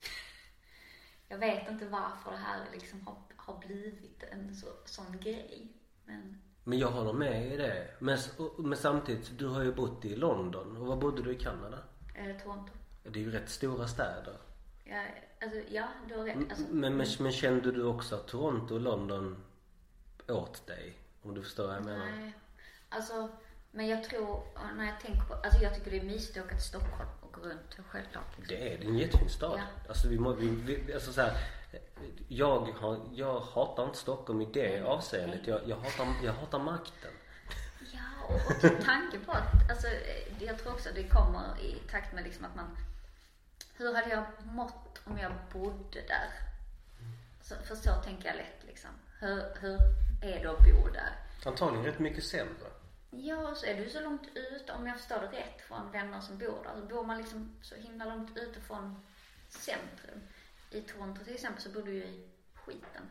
[laughs] Jag vet inte varför det här liksom har, har blivit en så, sån grej. Men Men jag håller med i det. Men, men samtidigt, du har ju bott i London. Och var bodde du i Kanada? eh, Toronto. Det är ju rätt stora städer. Ja, alltså, ja, du har rätt. Alltså, Men, men, men kände du också att Toronto och London åt dig? Om du förstår vad jag menar? Nej. Alltså, men jag tror, när jag tänker på, alltså jag tycker det är mysigt att åka till Stockholm och gå runt, självklart. Liksom. Det är det. är en jättefin stad. Ja. Alltså vi, må, vi, vi alltså så här, jag, har, jag hatar inte Stockholm i det Nej. avseendet. Jag, jag, hatar, jag hatar makten. Ja, och, och till tanke på att, alltså jag tror också det kommer i takt med liksom att man, hur hade jag mått om jag bodde där? Så, för så tänker jag lätt liksom. Hur, hur är det att bo där? Antagligen rätt mycket sämre. Ja, så är du så långt ut, om jag förstår det rätt, från vänner som bor där. Så bor man liksom så himla långt ute från centrum. I Toronto till exempel så bor du ju i skiten.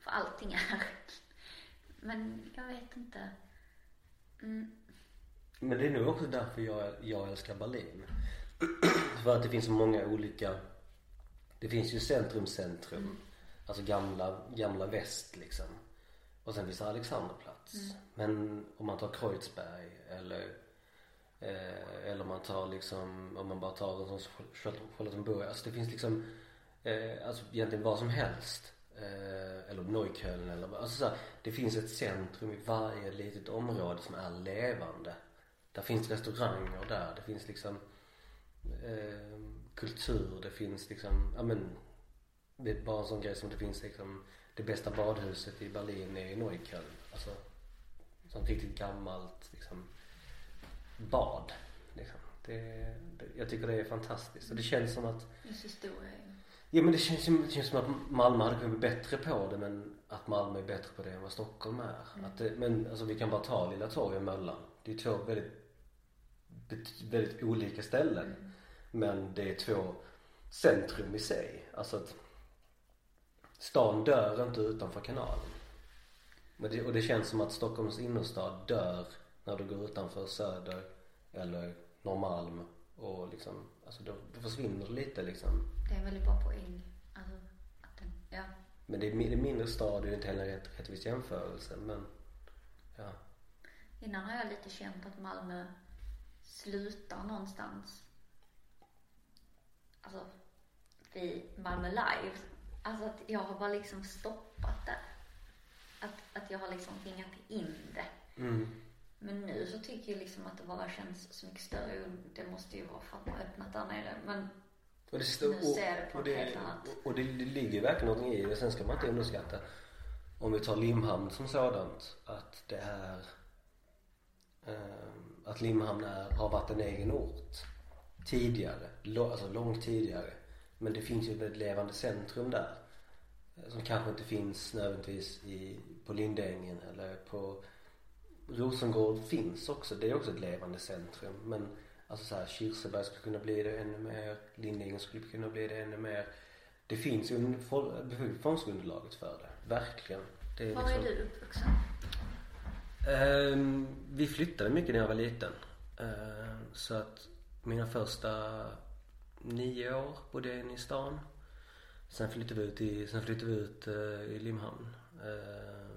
För allting är. Men jag vet inte. Mm, Men det är nog också därför jag, jag älskar Berlin. För att det finns så många olika Det finns ju centrum, centrum. Alltså gamla, gamla väst liksom. Och sen finns det Alexanderplatz. Men om man tar Kreuzberg eller eh, eller om man tar liksom, om man bara tar en sån Charlottenburg. Alltså det finns liksom, eh, alltså egentligen vad som helst. Eh, eller Neukölln eller alltså så här, det finns ett centrum i varje litet område som är levande. Där finns restauranger där, det finns liksom eh, kultur, det finns liksom, ja men det är bara en sån grej som det finns liksom det bästa badhuset i Berlin är i Neukölln. Alltså sånt riktigt gammalt liksom bad. Liksom. Det, det, jag tycker det är fantastiskt och det känns som att just historia ju... Ja men det känns, det känns som att Malmö hade kunnat bli bättre på det men att Malmö är bättre på det än vad Stockholm är. Att det, men alltså vi kan bara ta Lilla Torg och Möllan. Det är två väldigt, väldigt olika ställen. Men det är två centrum i sig. Alltså att stan dör inte utanför kanalen. Men det, och det känns som att Stockholms innerstad dör när du går utanför Söder eller Norrmalm och liksom, alltså då, då försvinner det lite liksom. Det är en väldigt bra poäng. Alltså, att den, ja. Men det är det är mindre stad, det är inte heller en rätt, rättvis jämförelse men ja. Innan har jag lite känt att Malmö slutar någonstans. Alltså, vid Malmö Live. Alltså att jag har bara liksom stoppat det. Att, att jag har liksom ringat in det. Mm. Men nu så tycker jag liksom att det bara känns så mycket större. Och Det måste ju vara för att man har öppnat där nere. Men Och det, stå, Nu ser jag det på och det, helt annat. och det, det ligger verkligen någonting i det. Sen ska man inte underskatta om vi tar Limhamn som sådant att det är ehm, att Limhamn är, har varit en egen ort tidigare, alltså långt tidigare. Men det finns ju ett väldigt levande centrum där eh, som kanske inte finns nödvändigtvis i, på Lindängen eller på Rosengård finns också, det är också ett levande centrum men alltså så här, Kirseberg skulle kunna bli det ännu mer, Lindängen skulle kunna bli det ännu mer. det finns ju befolkningsunderlaget för det. Verkligen. Det är Var liksom- är du uppvuxen? Ehm, vi flyttade mycket när jag var liten. Ehm, så att mina första nio år bodde jag inne i stan. Sen flyttade vi ut i, sen flyttade vi ut eh, i Limhamn. Eh,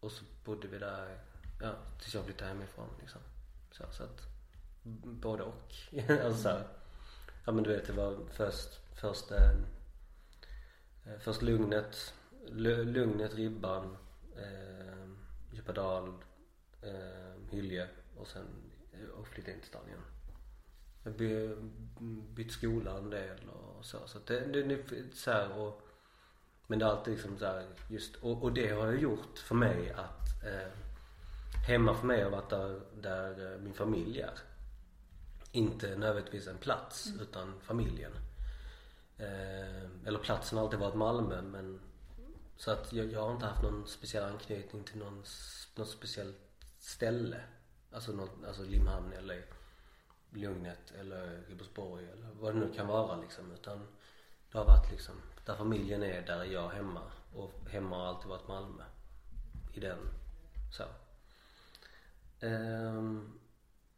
och så bodde vi där, ja, tills jag flyttade hemifrån liksom. Så, så att, både och. [laughs] alltså så här, ja men du vet det var först, först eh, eh Först Lugnet, Lugnet, Ribban, eh, Djupadal, eh, Hylje och sen och flyttade in till stan igen. Jag by, bytt skola en del och så. Så det, det, det så här och Men det är alltid liksom så här just och, och det har jag gjort för mig att eh, Hemma för mig har varit där, där eh, min familj är. Inte nödvändigtvis en plats utan familjen. Eh, eller platsen har alltid varit Malmö men så att jag, jag har inte haft någon speciell anknytning till någon, något speciellt ställe. Alltså, något, alltså Limhamn eller Lugnet eller Ribersborg eller vad det nu kan vara liksom. Utan det har varit liksom, där familjen är, där är jag hemma. Och hemma har alltid varit Malmö. I den, så. Ehm,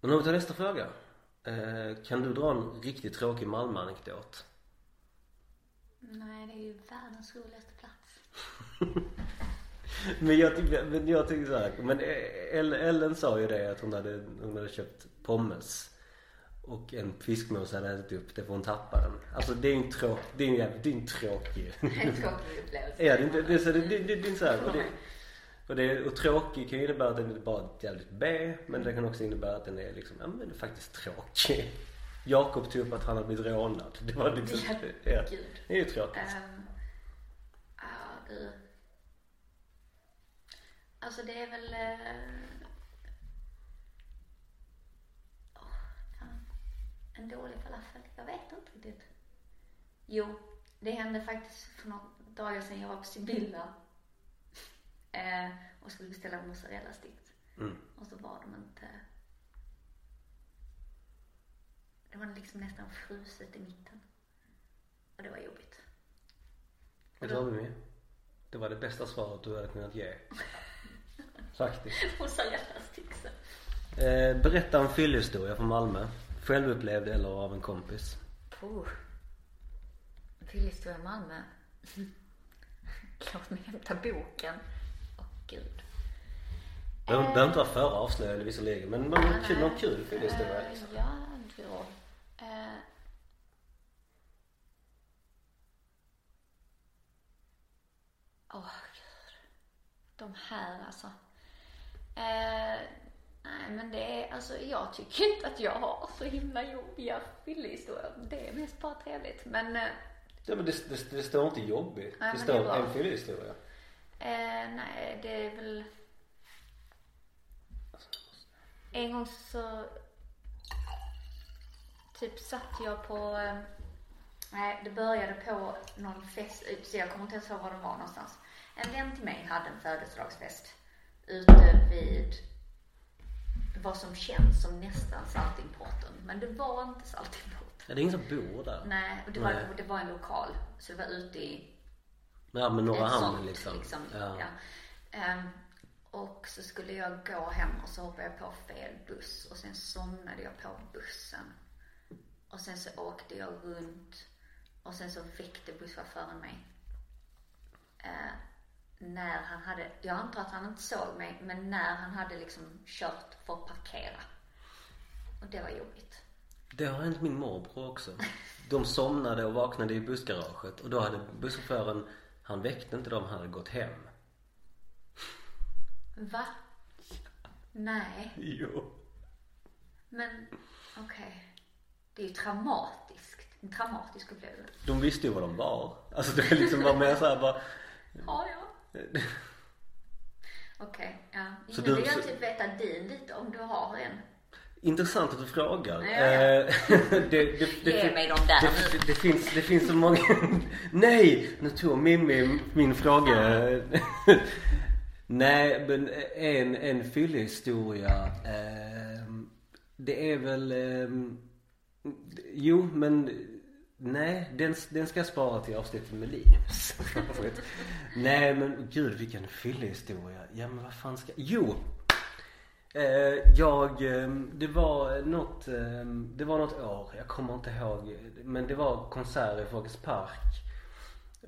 men om vi tar nästa fråga. Eh, kan du dra en riktigt tråkig Malmö-anekdot? Nej, det är ju världens roligaste plats. [laughs] [laughs] Men jag tycker, men jag tycker så här, men Ellen, sa ju det att hon hade, hon hade köpt pommes och en fiskmås hade ätit upp det för hon tappade den. Alltså det är en tråk, det är en jävligt, det är en tråkig. [laughs] En tråkig upplevelse. Ja, det, det, det, så det, det, det, det är så här, och det, och, det, och tråkig kan ju innebära att den är bara ett jävligt B men det kan också innebära att den är liksom, ja men faktiskt tråkig. [laughs] Jakob tog upp att han hade blivit rånad. Det var liksom, ja, Gud. det är ju tråkigt. Ehm, ja, du. Alltså det är väl... Fan. En dålig falafel. Jag vet inte riktigt. Jo, det hände faktiskt för några dagar sedan. Jag var på Sibylla. Eh, och skulle beställa mozzarella-sticks. Mm. Och så var de inte... Det var liksom nästan fruset i mitten. Och det var jobbigt. Vad Mimmi? Det var det bästa svaret du hade kunnat ge. Faktiskt. Mozzarella-sticksen. Eh, berätta en fyllhistoria från Malmö. Självupplevd eller av en kompis. Puh. Fyllhistoria i Malmö. [laughs] Låt mig hämta boken. Åh gud. Behöver behöver inte vara för avslöjande visserligen men men någon kul, fyllhistoria Eh, liksom. Ja, då. Eh. Åh gud. De här alltså. Eh, nej men det är, alltså jag tycker inte att jag har så himla jobbiga fyllehistorier. Det är mest bara trevligt. Men eh, Ja men det, det, det står inte jobbigt. Nej, det står det en fyllhistoria. Eh, nej, det är väl... En gång så... Typ satt jag på... Eh, nej, det började på någon fest så jag kommer inte ens ihåg var de var någonstans. En vän till mig hade en födelsedagsfest ute vid vad som känns som nästan Saltimporten. Men det var inte Saltimporten. Ja, det är ingen som bor där. Nej, och det var, Nej. det var en lokal. Så det var ute i Ja men Norra ett Hamn sånt, liksom. ja. Ja. Ehm, och så skulle jag gå hem och så hoppade jag på fel buss och sen somnade jag på bussen. Och sen så åkte jag runt och sen så väckte busschauffören mig. Eh, när han hade, jag antar att han inte såg mig, men när han hade liksom kört för att parkera. Och det var jobbigt. Det har hänt min morbror också. De somnade och vaknade i bussgaraget och då hade busschauffören, han väckte inte dem, han hade gått hem. Va? Nej. Jo. Men okej. Det är ju traumatiskt. En traumatisk upplevelse. De visste ju vad de var. Alltså det liksom var mer såhär bara Ja, ja. [laughs] Okej, ja. Så du- vill jag typ veta din lite om du har en. Intressant att du frågar. Ja, ja. Eh, [laughs] det, det, det, Ge mig dem där det, nu. det, det, finns, det finns så många... [laughs] Nej! Nu tog Mimmi min fråga. Nej, men en, en fyllehistoria. Eh, det är väl... Eh, jo, men Nej, den, den ska jag spara till avsnittet med Linus. [laughs] Nej men gud vilken fyllehistoria. Ja men vad fan ska... Jo! Eh, jag, ehm, det var något, eh, det var något år, jag kommer inte ihåg. Men det var konserter i Folkets Park.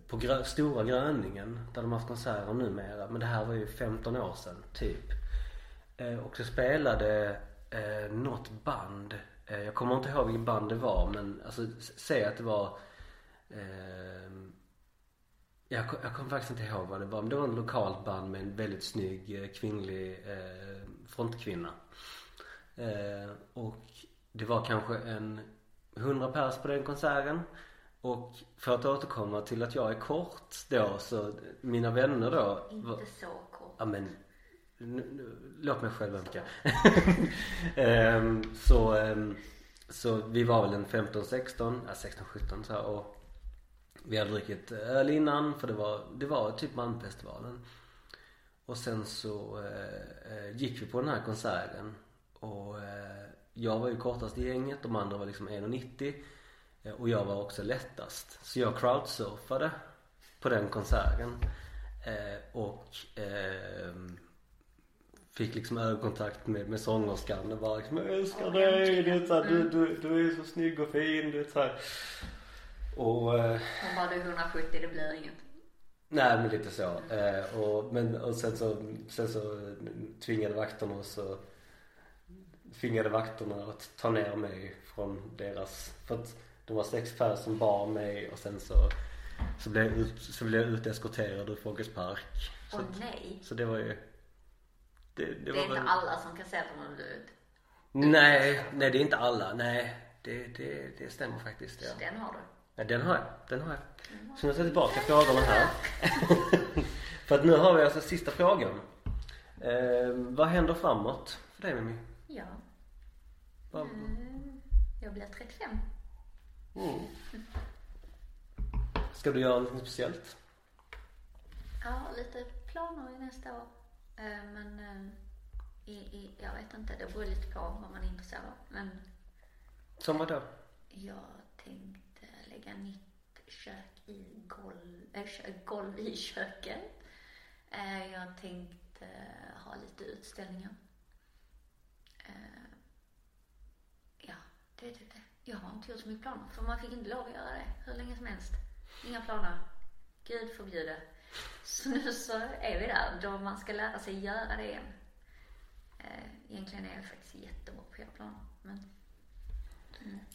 På grö, Stora Gröningen, där de har haft konserter numera. Men det här var ju 15 år sedan, typ. Eh, och så spelade eh, något band. Eh, jag kommer inte ihåg vilket band det var men alltså säg att det var eh, jag, jag kommer faktiskt inte ihåg vad det var men det var en lokalt band med en väldigt snygg eh, kvinnlig eh, frontkvinna. Eh, och det var kanske en 100 pers på den konserten. Och för att återkomma till att jag är kort då så mina vänner då var- Inte så kort. Ja men nu, nu, låt mig själv ömka. um, [laughs] ehm, så, um, så vi var väl en 15, 16, ja 16, 17 så här, och vi hade druckit öl innan för det var, det var typ Malmfestivalen. Och sen så eh, eh gick vi på den här konserten och eh, jag var ju kortast i gänget, de andra var liksom 1,90 eh, och jag var också lättast. Så jag crowdsurfade på den konserten. Eh, och ehm, fick liksom ögonkontakt med, med sångerskan och bara liksom Jag älskar dig, du, vet, så här, du, Mm. du, du är så snygg och fin, du vet så här. Och eh, Hon bara, du är 170, det blir inget. Nej men lite så. Eh, och, men, och sen så, sen så tvingade vakterna oss och tvingade vakterna att ta ner mig från deras, för att de var sex pers som bar mig och sen så, så blev jag, ut, så blev jag uteskorterad ur Folkets Park. Så, Åh nej. så det var ju, det, det, Det är inte väl- alla som kan se att de har blivit. Nej, nej det är inte alla, nej. Det, det, det stämmer faktiskt. Ja. Så den har du. Ja, den har jag. Den har jag. Så nu tar jag tillbaka frågorna här. [laughs] för att nu har vi alltså sista frågan. Eh, vad händer framåt för dig Mimmi? Ja. Vad, Mm, Jag blir 35. mm. Ska du göra något speciellt? Ja, lite planer i nästa år. Eh, Men eh, i, i, jag vet inte, det beror lite på vad man är intresserad av. Men Som vad då? jag tänkte lägga nytt kök i golv, äh, golv i köket. Jag tänkte ha lite utställningar. Ja, det är typ det. Jag har inte gjort så mycket planer, för man fick inte lov att göra det hur länge som helst. Inga planer. Gud förbjude. Så nu så är vi där, då man ska lära sig göra det igen. Eh, Egentligen är jag faktiskt jättebra på att göra planer, men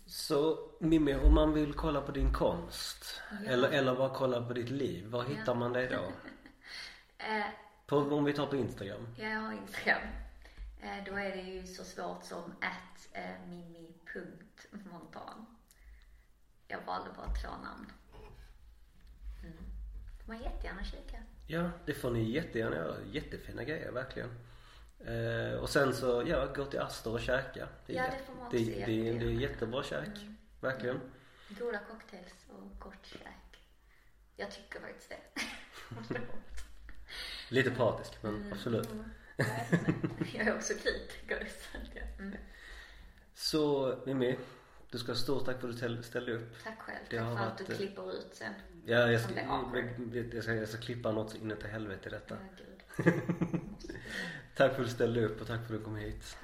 Så Mimmi, om man vill kolla på din konst Ja. eller, eller bara kolla på ditt liv, var hittar Ja. man dig då? [laughs] eh, På, om vi tar på Instagram. Ja, jag har Instagram. Eh, då är det ju så svårt som att eh, mimi.montan. Jag valde bara två namn. Mm. Får man jättegärna kika. Ja, det får ni jättegärna göra. Jättefina grejer, verkligen. Eh, och sen så, ja, gå till Astor och käka. Det Ja, det får man det, också det, det, är- det är jättebra käk. Mm. Verkligen. Goda cocktails och gott käk. Jag tycker faktiskt det. [laughs] Lite partisk, men Mm. absolut. Mm. Jag är också kritiker. Mm. Så Mimmi, du ska ha stort tack för att du ställ- ställde upp. Tack själv. Det Tack för att varit, du eh, klipper ut sen. Ja, jag ska, jag, ska, jag ska klippa något så inåt i helvete detta. Ja. [laughs] Tack för att du ställde upp och tack för att du kom hit.